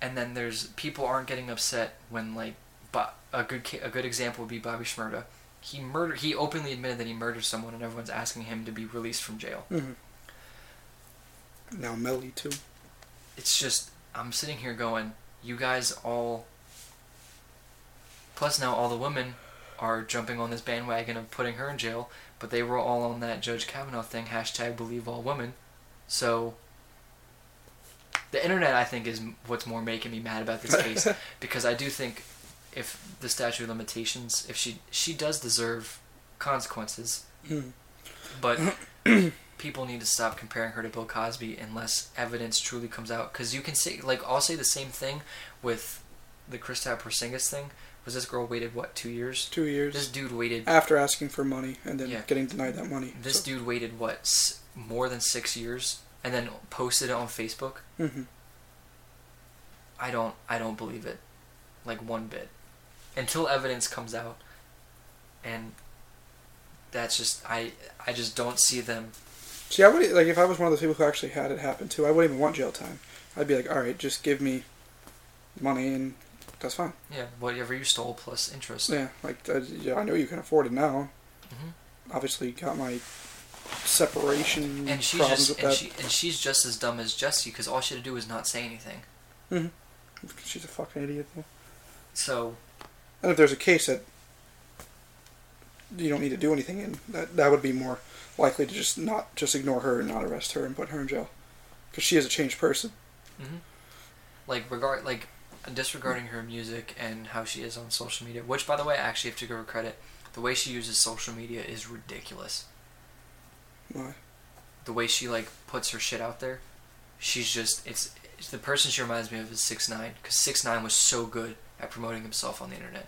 And then there's people aren't getting upset when like, but a good a good example would be Bobby Shmurda. He murdered. He openly admitted that he murdered someone, and everyone's asking him to be released from jail. hmm Now Melly too. It's just I'm sitting here going, you guys all. Plus now all the women are jumping on this bandwagon of putting her in jail, but they were all on that Judge Kavanaugh thing. Hashtag believe all women. So. The internet, I think, is what's more making me mad about this case because I do think if the statute of limitations, if she she does deserve consequences, Mm. but people need to stop comparing her to Bill Cosby unless evidence truly comes out. Because you can say, like, I'll say the same thing with the Kristaps Porzingis thing. Was this girl waited what two years? Two years This dude waited. after asking for money and then Yeah. getting denied that money. This so, dude waited what s- more than six years, and then posted it on Facebook. hmm I don't I don't believe it, like one bit, until evidence comes out, and that's just I I just don't see them. See, I would like if I was one of those people who actually had it happen too. I wouldn't even want jail time. I'd be like, all right, just give me money and that's fine. Yeah, whatever you stole plus interest. Yeah, like uh, yeah, I know you can afford it now. Mhm. Obviously, got my separation And she's problems just with and that. she and she's just as dumb as Jussie because all she had to do was not say anything. Mhm she's a fucking idiot. Though. So And if there's a case that you don't need to do anything in, that that would be more likely to just not just ignore her and not arrest her and put her in jail, because she is a changed person. hmm Like regard like disregarding her music and how she is on social media, which by the way I actually have to give her credit. The way she uses social media is ridiculous. Why? The way she like puts her shit out there, she's just it's, it's the person she reminds me of is six nine because six nine was so good at promoting himself on the internet.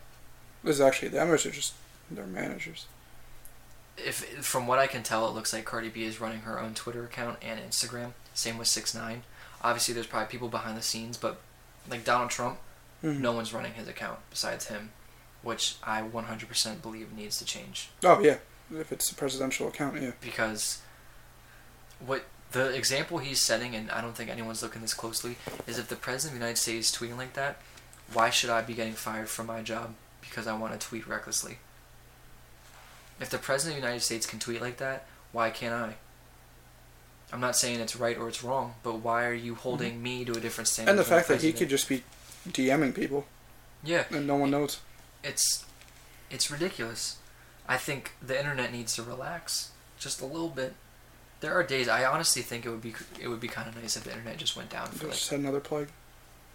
This is actually them, or is it just their managers? If from what I can tell, it looks like Cardi B is running her own Twitter account and Instagram. Same with six nine. Obviously, there's probably people behind the scenes, but like Donald Trump, Mhm. no one's running his account besides him, which I 100% believe needs to change Oh yeah, if it's a presidential account, yeah. because what the example he's setting, and I don't think anyone's looking this closely, is if the president of the United States is tweeting like that, why should I be getting fired from my job because I want to tweet recklessly? If the president of the United States can tweet like that, why can't I? I'm not saying it's right or it's wrong, but why are you mm-hmm. holding me to a different standard? And the fact that he could just be DMing people yeah, and no one knows. it's it's ridiculous. I think the internet needs to relax just a little bit. There are days I honestly think it would be it would be kind of nice if the internet just went down for Just had another plague.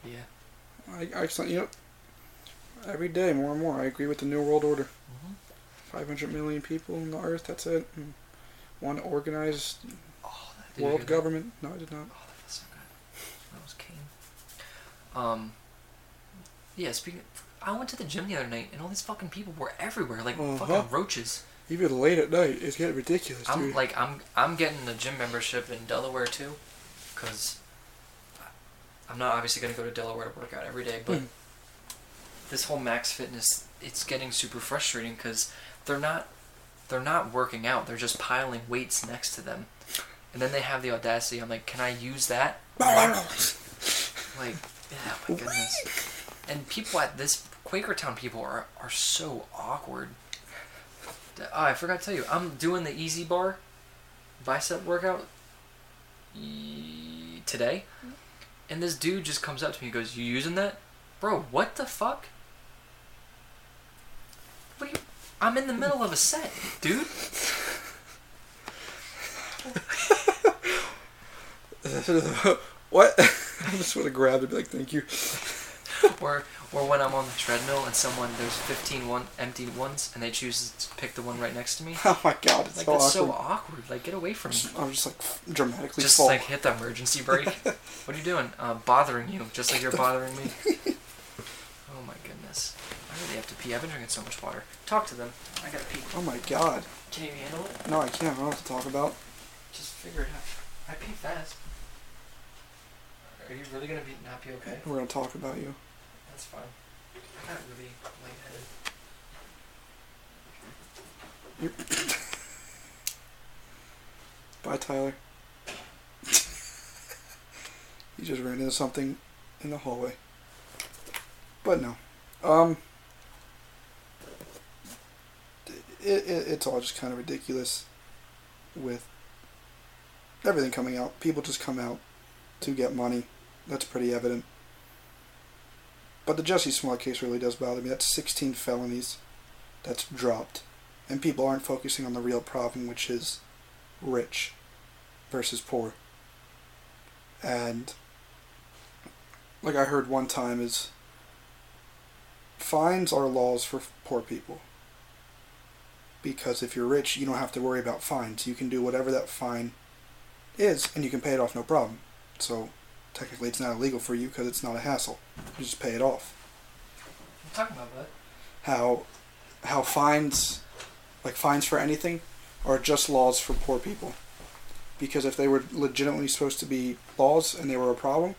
yeah. I, I, you know, every day more and more. I agree with the New World Order. hmm 500 million people on the earth. That's it. And one organized Oh, world government. No, I did not. Oh, that was so good. That was king. Um. Yeah. Speaking. I went to the gym the other night, and all these fucking people were everywhere, like Uh-huh. fucking roaches. Even late at night, it's getting ridiculous, I'm dude. like I'm I'm getting the gym membership in Delaware too, because I'm not obviously gonna go to Delaware to work out every day, but Hmm. this whole Max Fitness it's getting super frustrating because they're not they're not working out. They're just piling weights next to them, and then they have the audacity. I'm like, can I use that? Like, yeah, my goodness. And people at this Quakertown people are are so awkward. Oh, I forgot to tell you, I'm doing the easy bar bicep workout y- today, and this dude just comes up to me and goes, "You using that, bro? What the fuck? What you? I'm in the middle of a set, dude. what? I just would have grabbed it and be like, thank you. Or or when I'm on the treadmill and someone there's 15 one empty ones and they choose to pick the one right next to me. Oh my god, it's Like so that's awkward. so awkward. Like get away from me. I'm just like dramatically Just like hit the emergency brake. what are you doing? Uh, bothering you, just like you're bothering me. Oh my goodness. I really have to pee. I've been drinking so much water. Talk to them. I gotta pee. oh my god. Can you handle it? No, I can't. I don't know what to talk about. Just figure it out. I pee fast. Are you really gonna be not be okay? We're gonna talk about you. That's fine. I got really lightheaded. Bye, Tyler. he just ran into something in the hallway. But no. Um. It, it, it's all just kind of ridiculous with everything coming out. People just come out to get money. That's pretty evident. But the Jussie Smollett case really does bother me. That's 16 felonies that's dropped. And people aren't focusing on the real problem, which is rich versus poor. And, like I heard one time, is fines are laws for poor people. Because if you're rich, you don't have to worry about fines. You can do whatever that fine is, and you can pay it off no problem. So, technically, it's not illegal for you because it's not a hassle. You just pay it off. I'm talking about that. How, how fines, like fines for anything, are just laws for poor people. Because if they were legitimately supposed to be laws and they were a problem,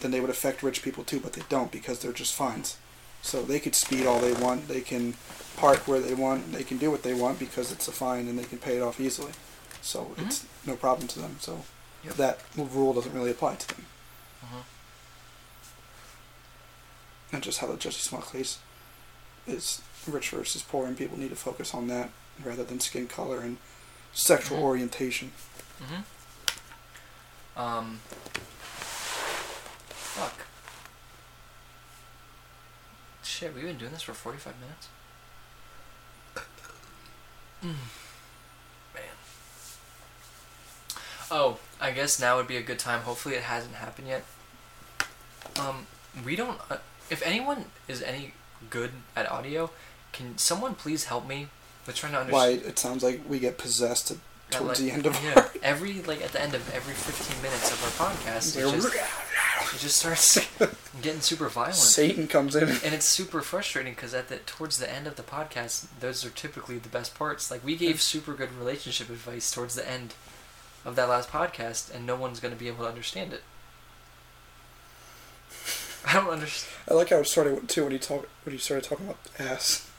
then they would affect rich people too. But they don't because they're just fines. So they could speed all they want. They can park where they want. They can do what they want because it's a fine and they can pay it off easily. So Mhm. it's no problem to them. So Yep. that rule doesn't really apply to them. Mhm. And just how the Jussie Smollett case is rich versus poor, and people need to focus on that rather than skin color and sexual Mhm. orientation. Mm-hmm. Um. Fuck. Shit, we've been doing this for 45 minutes? Mm. Man. Oh, I guess now would be a good time. Hopefully it hasn't happened yet. Um, we don't. Uh, if anyone is any good at audio, can someone please help me with trying to understand? Why it sounds like we get possessed at- towards like- the end of yeah, our. every like at the end of every 15 minutes of our podcast, it just it just starts getting super violent, Satan comes in. and it's super frustrating because at the towards the end of the podcast, those are typically the best parts. Like we gave super good relationship advice towards the end of that last podcast, and no one's gonna be able to understand it. I don't understand. I like how it started too when you talk when you started talking about ass,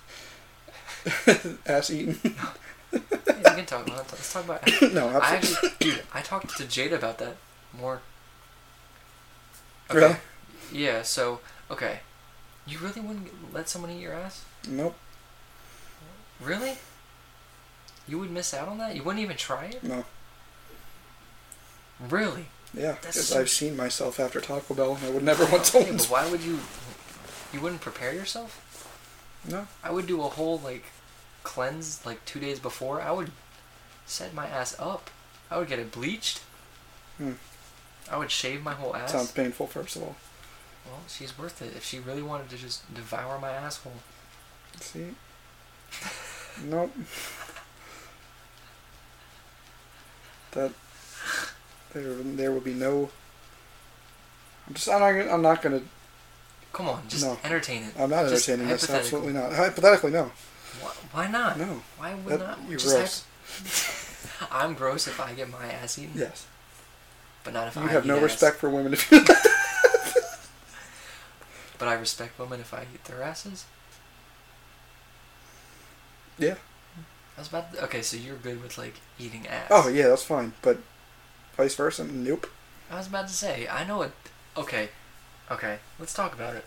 ass eating. Yeah, we can talk about it. Let's talk about. no, I absolutely. actually, dude, I talked to Jada about that more. Really? Yeah. So, okay, you really wouldn't let someone eat your ass? Nope. Really? You would miss out on that? You wouldn't even try it? No. Really? Yeah, because so- I've seen myself after Taco Bell, and I would never want someone. but why would you? You wouldn't prepare yourself? No. I would do a whole like cleanse like two days before. I would set my ass up. I would get it bleached. Hmm. I would shave my whole ass. Sounds painful. First of all, Well, she's worth it. If she really wanted to just devour my asshole. see. Nope. That there there will be no. I'm just I'm not gonna, I'm not gonna Come on, just No. entertain it. I'm not Just entertaining this. Absolutely not. Hypothetically, no. Why, why not? No. Why would That, not? you're Just gross. hyp- I'm gross if I get my ass eaten, Yes. but not if I You have no ass. respect for women if you. But I respect women if I eat their asses. yeah. I was about. To, okay, so you're good with like eating ass. Oh yeah, that's fine. But vice versa, nope. I was about to say. I know it. Okay, okay. Let's talk about it.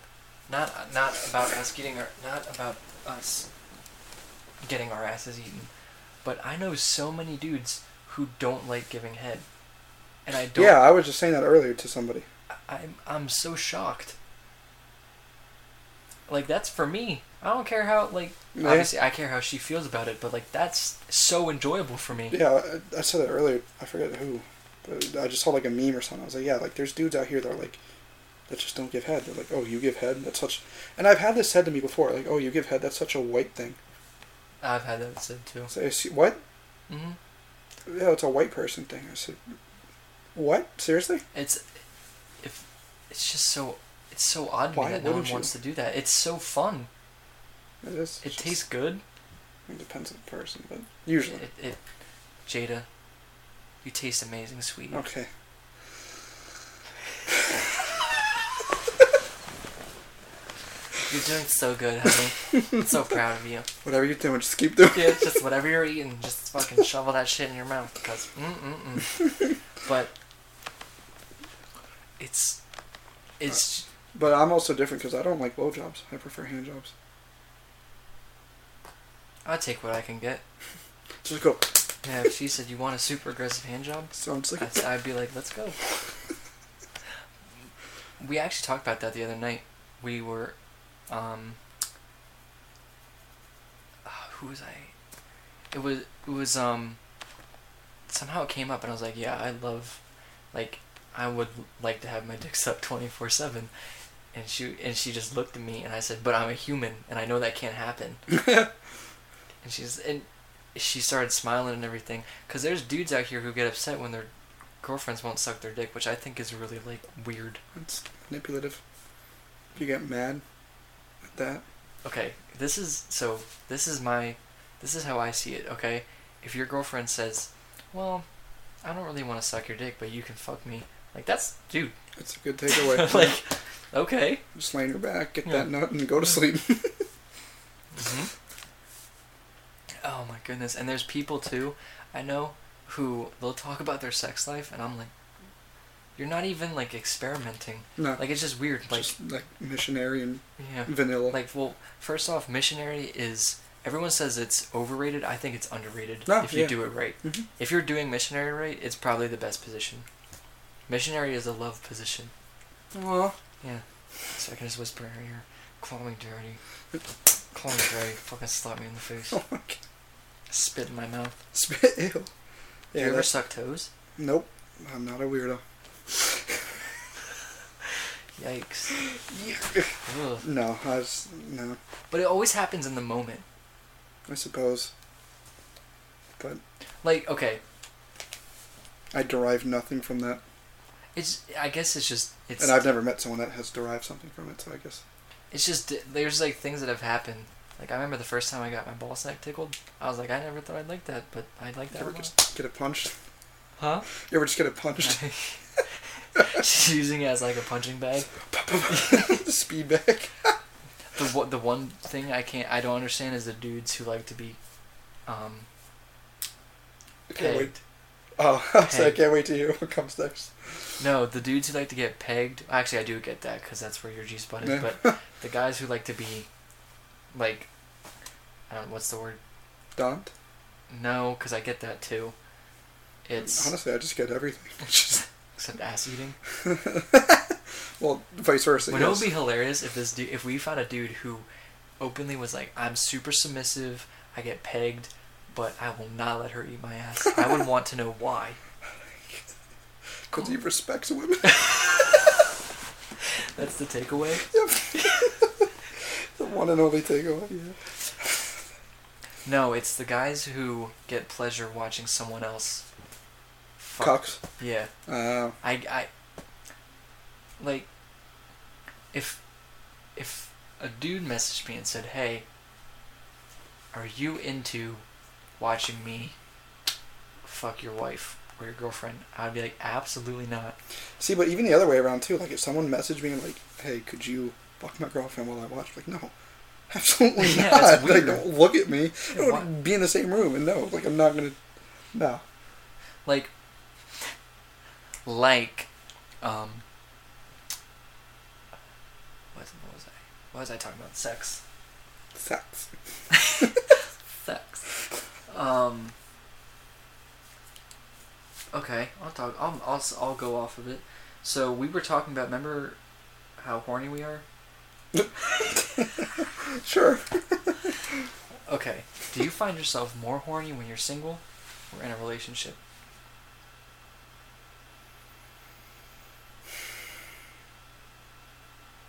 Not not about us getting our not about us getting our asses eaten, but I know so many dudes who don't like giving head, and I don't. Yeah, I was just saying that earlier to somebody. I'm I'm so shocked. Like that's for me. I don't care how like Yeah. obviously I care how she feels about it, but like that's so enjoyable for me. Yeah, I, I said it earlier. I forget who, I just saw like a meme or something. I was like, yeah, like there's dudes out here that are like, that just don't give head. They're like, oh, you give head? That's such. And I've had this said to me before, like, oh, you give head? That's such a white thing. I've had that said too. So see, what? hmm Yeah, it's a white person thing. I said, what? Seriously? It's if it's just so it's so odd to Why me that no one you? wants to do that. It's so fun. It is. It tastes good. It depends on the person, but usually. It, it Jada, you taste amazing, sweet. Okay. You're doing so good, honey. I'm so proud of you. Whatever you're doing, just keep doing. It. Yeah, just whatever you're eating, just fucking shovel that shit in your mouth because mm mm mm. But it's it's But I'm also different because I don't like blowjobs. I prefer hand jobs. I take what I can get. Just go. Yeah, if she said you want a super aggressive hand job, Sounds like I'd, I'd be like, let's go. We actually talked about that the other night. We were, um, uh, who was I? It was it was um. Somehow it came up, and I was like, yeah, I love, like, I would like to have my dick sucked twenty four seven. And she and she just looked at me, and I said, but I'm a human, and I know that can't happen. and she's and she started smiling and everything because there's dudes out here who get upset when their girlfriends won't suck their dick which i think is really like weird it's manipulative. If you get mad at that, okay this is so this is my this is how i see it okay if your girlfriend says well i don't really want to suck your dick but you can fuck me like that's dude That's a good takeaway. like okay just lay on your back, get Yeah. that nut, and go to sleep. hmm Oh my goodness! And there's people too, I know, who they'll talk about their sex life, and I'm like, you're not even like experimenting. no, Like it's just weird. Like just like missionary and yeah. vanilla. Like well, first off, missionary is everyone says it's overrated. I think it's underrated Ah, if you yeah. do it right. Mhm. If you're doing missionary right, it's probably the best position. Missionary is a love position. Well. Yeah. So I can just whisper in her ear, call me dirty. Call me dirty. Fucking slap me in the face. Oh my god. Spit in my mouth. Spit. Ew. Yeah, you ever that's- suck toes? Nope. I'm not a weirdo. Yikes. Ugh. No, I was no. But it always happens in the moment. I suppose. But Like, okay, I derive nothing from that, it's. I guess it's just. It's. and I've never met someone that has derived something from it. So I guess. It's just there's like things that have happened. Like I remember the first time I got my ball sack tickled. I was like, I never thought I'd like that, but I like that You ever just get it punched? Huh? You ever just get it punched? She's using it as like a punching bag. Speed back. The what the one thing I can't I don't understand is the dudes who like to be, um, I can't wait. Oh, I was like, I can't wait to hear what comes next. No, the dudes who like to get pegged. Actually, I do get that because that's where your G spot is. Yeah. But the guys who like to be, like, I don't know what's the word. Don't. No, because I get that too. It's honestly, I just get everything. Except ass eating. well, vice versa. Would it yes. would be hilarious if this dude, if we found a dude who openly was like, "I'm super submissive, I get pegged, but I will not let her eat my ass." I would want to know why. Oh. Because he respects women. That's the takeaway. Yep. one and only takeaway. Yeah. No, it's the guys who get pleasure watching someone else. Fuck. Cocks. Yeah, Uh, I, I, like, if, if a dude messaged me and said, "Hey, are you into watching me fuck your wife or your girlfriend?" I'd be like, "Absolutely not." see, but even the other way around too. Like, if someone messaged me and like, "Hey, could you fuck my girlfriend while I watch?" Like, no, absolutely Yeah, not. Like, don't look at me. Yeah, Don't be in the same room. And no, like, I'm not gonna. No. like like um what, what was I what was I talking about sex Sex. sex um okay I'll talk I'll, I'll I'll go off of it so we were talking about remember how horny we are Sure. okay do you find yourself more horny when you're single or in a relationship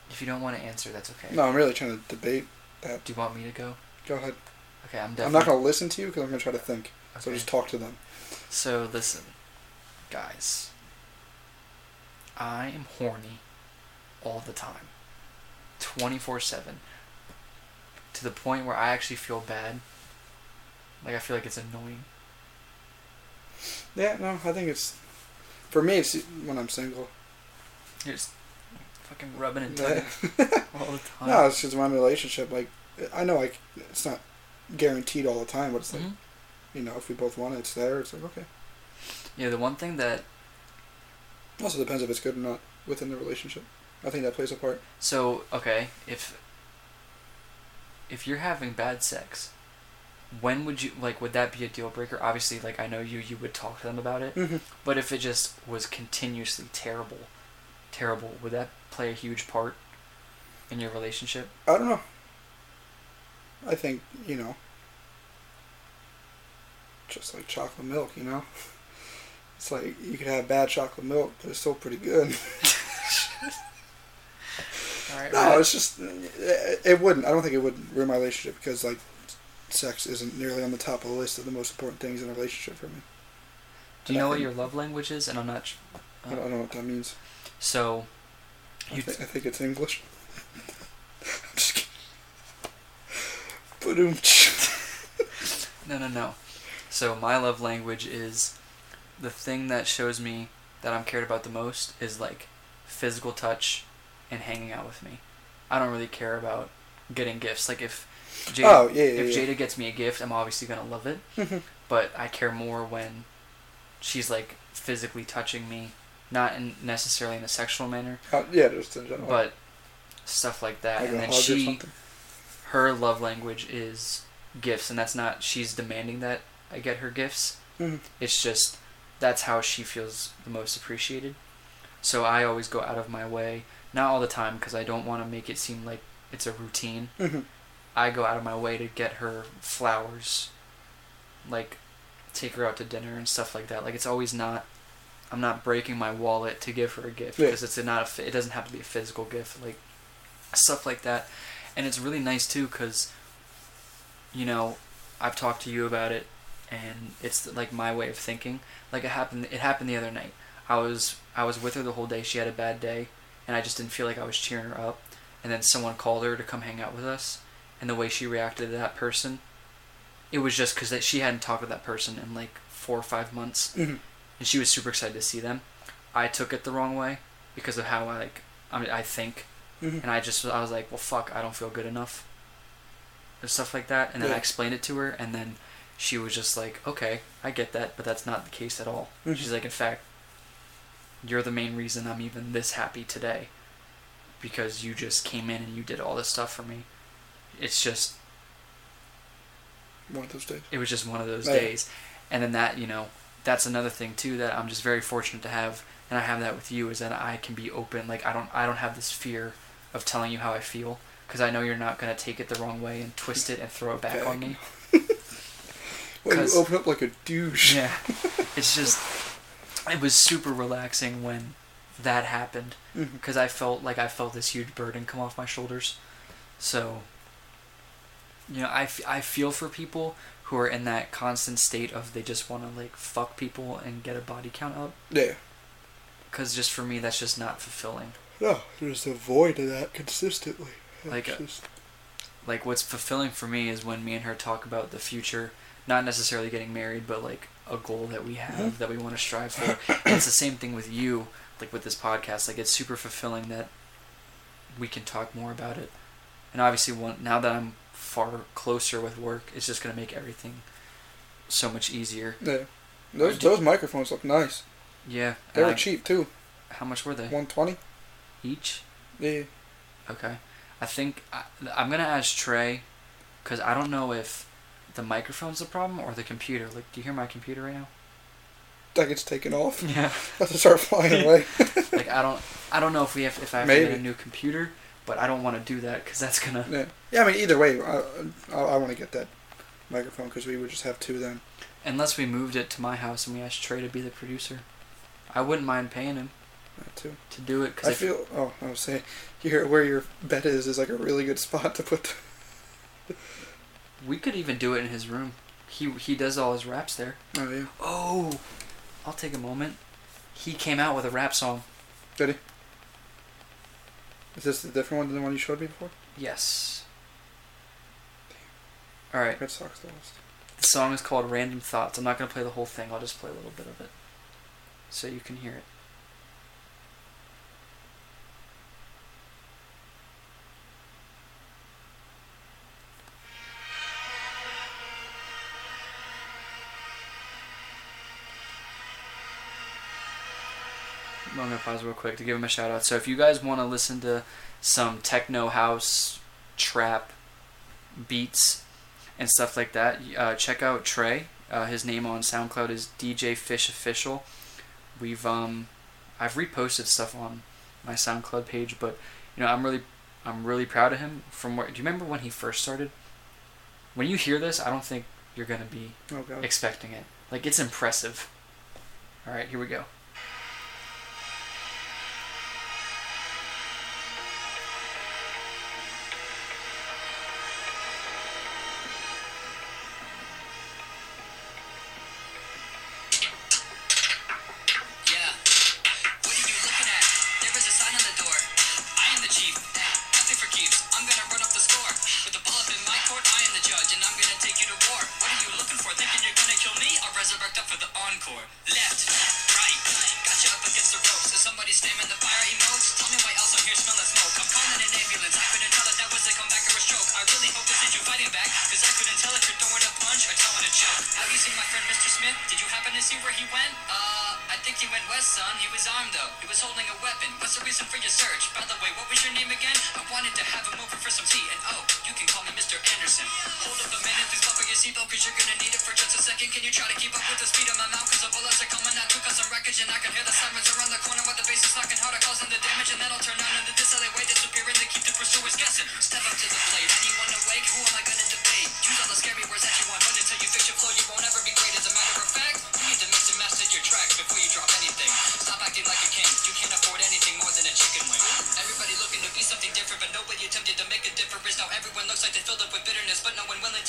if you don't want to answer that's okay No, I'm really trying to debate that. do you want me to go Go ahead. okay I'm definitely. I'm not gonna listen to you because I'm gonna try to think. So just talk to them. So listen, guys. I am horny all the time. 24/7. To the point where I actually feel bad. Like I feel like it's annoying. Yeah, no, I think it's for me. It's when I'm single. Here's fucking rubbing and Yeah. all the time. no, it's just my relationship. Like, I know, like, it's not guaranteed all the time, but it's like, Mhm. you know, if we both want it, it's there. It's like, okay. Yeah, the one thing that Also depends if it's good or not within the relationship. I think that plays a part. so okay if if you're having bad sex, when would you like? Would that be a deal breaker? Obviously, like I know you, you would talk to them about it. Mm-hmm. But if it just was continuously terrible, terrible, would that play a huge part in your relationship? I don't know. I think, you know, just like chocolate milk, you know? It's like you could have bad chocolate milk, but it's still pretty good. Right. no, it's just, uh, it, it wouldn't. I don't think it would ruin my relationship because, like, sex isn't nearly on the top of the list of the most important things in a relationship for me. Do you know what your love language is? And I'm not. I don't, I don't know what that means. So, I, you thi- I think it's English. I'm just kidding. No no no. So my love language is the thing that shows me that I'm cared about the most is like physical touch and hanging out with me. I don't really care about getting gifts. Like if Jada, Oh, yeah, yeah, if. Jada gets me a gift, I'm obviously gonna love it. But I care more when she's like physically touching me, not in necessarily in a sexual manner, Uh, yeah, just in general. but stuff like that. like and then she, her love language is gifts, and that's not she's demanding that I get her gifts. Mhm. It's just that's how she feels the most appreciated. So I always go out of my way, not all the time, because I don't want to make it seem like it's a routine. Mhm. I go out of my way to get her flowers, like take her out to dinner and stuff like that. Like it's always not. I'm not breaking my wallet to give her a gift Yeah. because it's not a. It doesn't have to be a physical gift, like stuff like that, and it's really nice too because. You know, I've talked to you about it, and it's like my way of thinking. Like it happened. It happened the other night. I was I was with her the whole day. She had a bad day, and I just didn't feel like I was cheering her up. And then someone called her to come hang out with us, and the way she reacted to that person, it was just because she hadn't talked to that person in like four or five months, Mhm. and she was super excited to see them. I took it the wrong way because of how I like I mean I think, Mhm. and I just I was like, well fuck, I don't feel good enough. And stuff like that, and then I explained it to her, and then she was just like, okay, I get that, but that's not the case at all. Mhm. She's like, in fact, you're the main reason I'm even this happy today, because you just came in and you did all this stuff for me. It's just One of those days. it was just one of those yeah. days and then that you know that's another thing too that i'm just very fortunate to have and i have that with you is that i can be open like i don't i don't have this fear of telling you how i feel because i know you're not going to take it the wrong way and twist it and throw it back on me Well, you open up like a douche. yeah it's just it was super relaxing when that happened mm-hmm. because i felt like i felt this huge burden come off my shoulders so you know I, f- I feel for people who are in that constant state of they just want to like fuck people and get a body count up Yeah. because just for me that's just not fulfilling No, there's a void of that consistently. Like It's a- just- like what's fulfilling for me is when me and her talk about the future not necessarily getting married but like a goal that we have Mhm. that we want to strive for and it's the same thing with you like with this podcast like it's super fulfilling that we can talk more about it and obviously one, now that i'm far closer with work it's just going to make everything so much easier yeah. Those those microphones look nice. yeah They were I- cheap too. how much were they One twenty. each Yeah. Okay. I think I, I'm gonna ask Trey, because I don't know if the microphone's the problem or the computer. Like, do you hear my computer right now? That gets taken off. Yeah. That's to start flying away. like I don't, I don't know if we have if I have to get a new computer, but I don't want to do that because that's gonna. yeah. Yeah. I mean, either way, I I, I want to get that microphone because we would just have two then. Unless we moved it to my house and we asked Trey to be the producer, I wouldn't mind paying him That too. to do it I because feel. Oh, I was saying, here where your bed is is like a really good spot to put. The, we could even do it in his room. He he does all his raps there. oh yeah. Oh, I'll take a moment. He came out with a rap song. Did he? Is this a different one than the one you showed me before? Yes. All right. Red Sox lost. The song is called Random Thoughts. I'm not going to play the whole thing, I'll just play a little bit of it. So you can hear it. I'm gonna pause real quick to give him a shout out. So if you guys want to listen to some techno house, trap, beats, and stuff like that, uh, check out Trey. Uh, his name on SoundCloud is DJ Fish Official. We've um, I've reposted stuff on my SoundCloud page, but you know I'm really I'm really proud of him. From where do you remember when he first started? When you hear this, I don't think you're gonna be Oh expecting it. Like it's impressive. All right, here we go.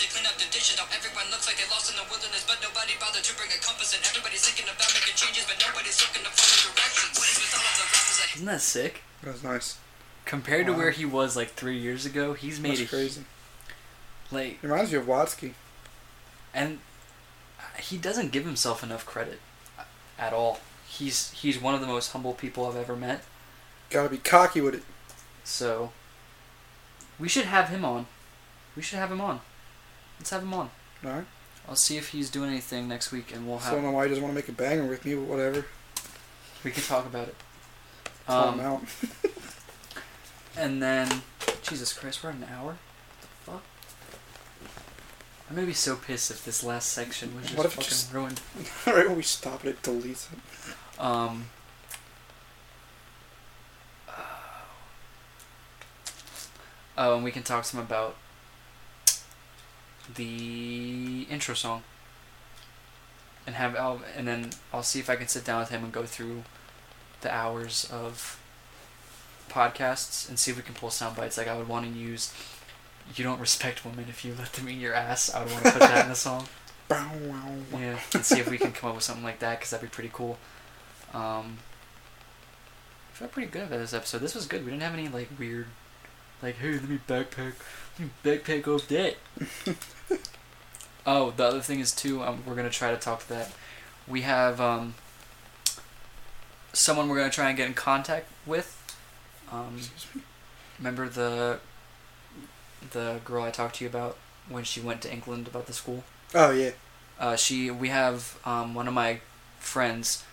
To clean up the dishes. Now everyone looks like they lost in the wilderness, but nobody bothered to bring a compass. And everybody's thinking about making changes, but nobody's looking to follow directions. What is with all of the rappers that Isn't that sick? That's nice. Compared to where he was like three years ago, he's made That's a crazy. like, It reminds me of Watsky. and he doesn't give himself enough credit uh, at all. He's he's one of the most humble people I've ever met. Gotta be cocky with it. So we should have him on. We should have him on. Let's have him on. Alright. I'll see if he's doing anything next week, and we'll have. I don't know why he doesn't want to make a banger with me, but whatever. we can talk about it. Call him Um, out. and then Jesus Christ, we're at an hour. What the fuck? I'm gonna be so pissed if this last section was just What if fucking just- ruined. right when we stop it, it deletes it. Um. Oh, and we can talk some about the intro song, and have Al, and then I'll see if I can sit down with him and go through the hours of podcasts and see if we can pull sound bites. Like I would want to use, "You don't respect women if you let them eat your ass." I would want to put that in the song. Bow, wow, wow. Yeah, and see if we can come up with something like that because that'd be pretty cool. Um, I felt pretty good about this episode. This was good. We didn't have any like weird, like hey, let me backpack, let me backpack off that. oh, the other thing is too. Um, we're gonna try to talk to that. We have um, someone we're gonna try and get in contact with. Um, remember the the girl I talked to you about when she went to England about the school. Oh, yeah. Uh, she we have um, one of my friends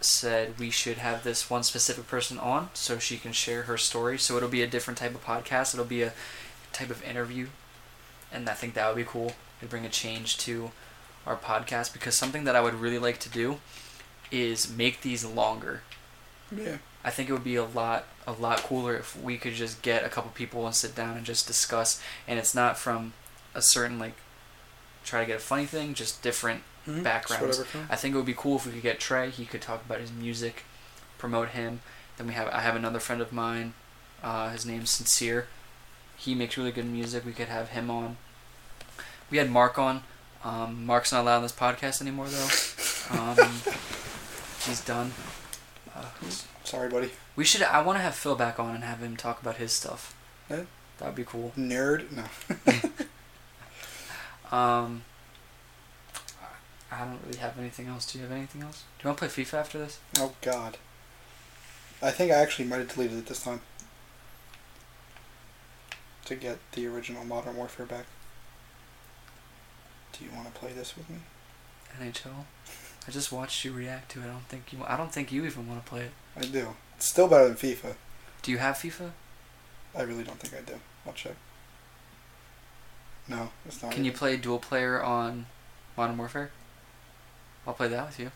said we should have this one specific person on so she can share her story. So it'll be a different type of podcast. It'll be a type of interview, and I think that would be cool. It'd bring a change to our podcast because something that I would really like to do is make these longer. Yeah. I think it would be a lot a lot cooler if we could just get a couple people and sit down and just discuss and it's not from a certain like try to get a funny thing, just different Mhm. backgrounds. Just. I think it would be cool if we could get Trey. He could talk about his music, promote him. Then we have I have another friend of mine. Uh, his name's Sincere. He makes really good music. We could have him on. We had Mark on. Um, Mark's not allowed on this podcast anymore though. Um, he's done. Uh, Sorry, buddy. we should. I want to have Phil back on and have him talk about his stuff. Yeah. That would be cool. Nerd? No. Um, I don't really have anything else. Do you have anything else? Do you want to play FIFA after this? Oh, God. I think I actually might have deleted it this time. To get the original Modern Warfare back. Do you want to play this with me? NHL. I just watched you react to it. I don't think you. I don't think you even want to play it. I do. It's still better than FIFA. Do you have FIFA? I really don't think I do. I'll check. No, it's not. Can you even. play dual player on Modern Warfare? I'll play that with you.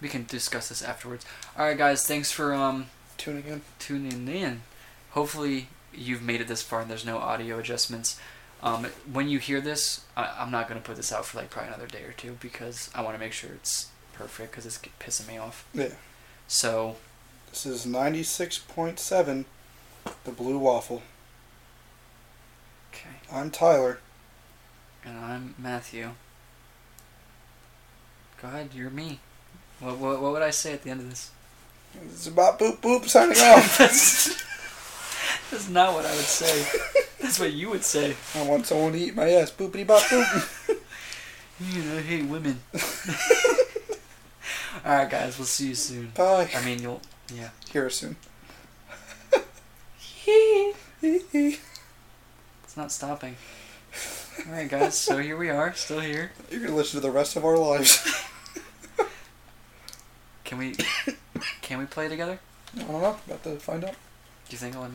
We can discuss this afterwards. All right, guys. Thanks for um tuning in? tuning in. Hopefully, you've made it this far and there's no audio adjustments. Um, when you hear this, I, I'm not gonna put this out for like probably another day or two because I want to make sure it's perfect because it's pissing me off. Yeah. So This is ninety six point seven. The Blue Waffle. okay, I'm Tyler. and I'm Matthew. Go ahead, you're me. What, what, what would I say at the end of this? It's about boop boop signing off. that's, that's not what I would say. That's what you would say. I want someone to eat my ass. Boopity bop boop. You know, I hate women. All right, guys. We'll see you soon. Bye. I mean, you'll. Yeah. Hear us soon. It's not stopping. All right, guys. So here we are, still here. You're gonna listen to the rest of our lives. Can we? Can we play together? I don't know. About to find out. Do you think I'll?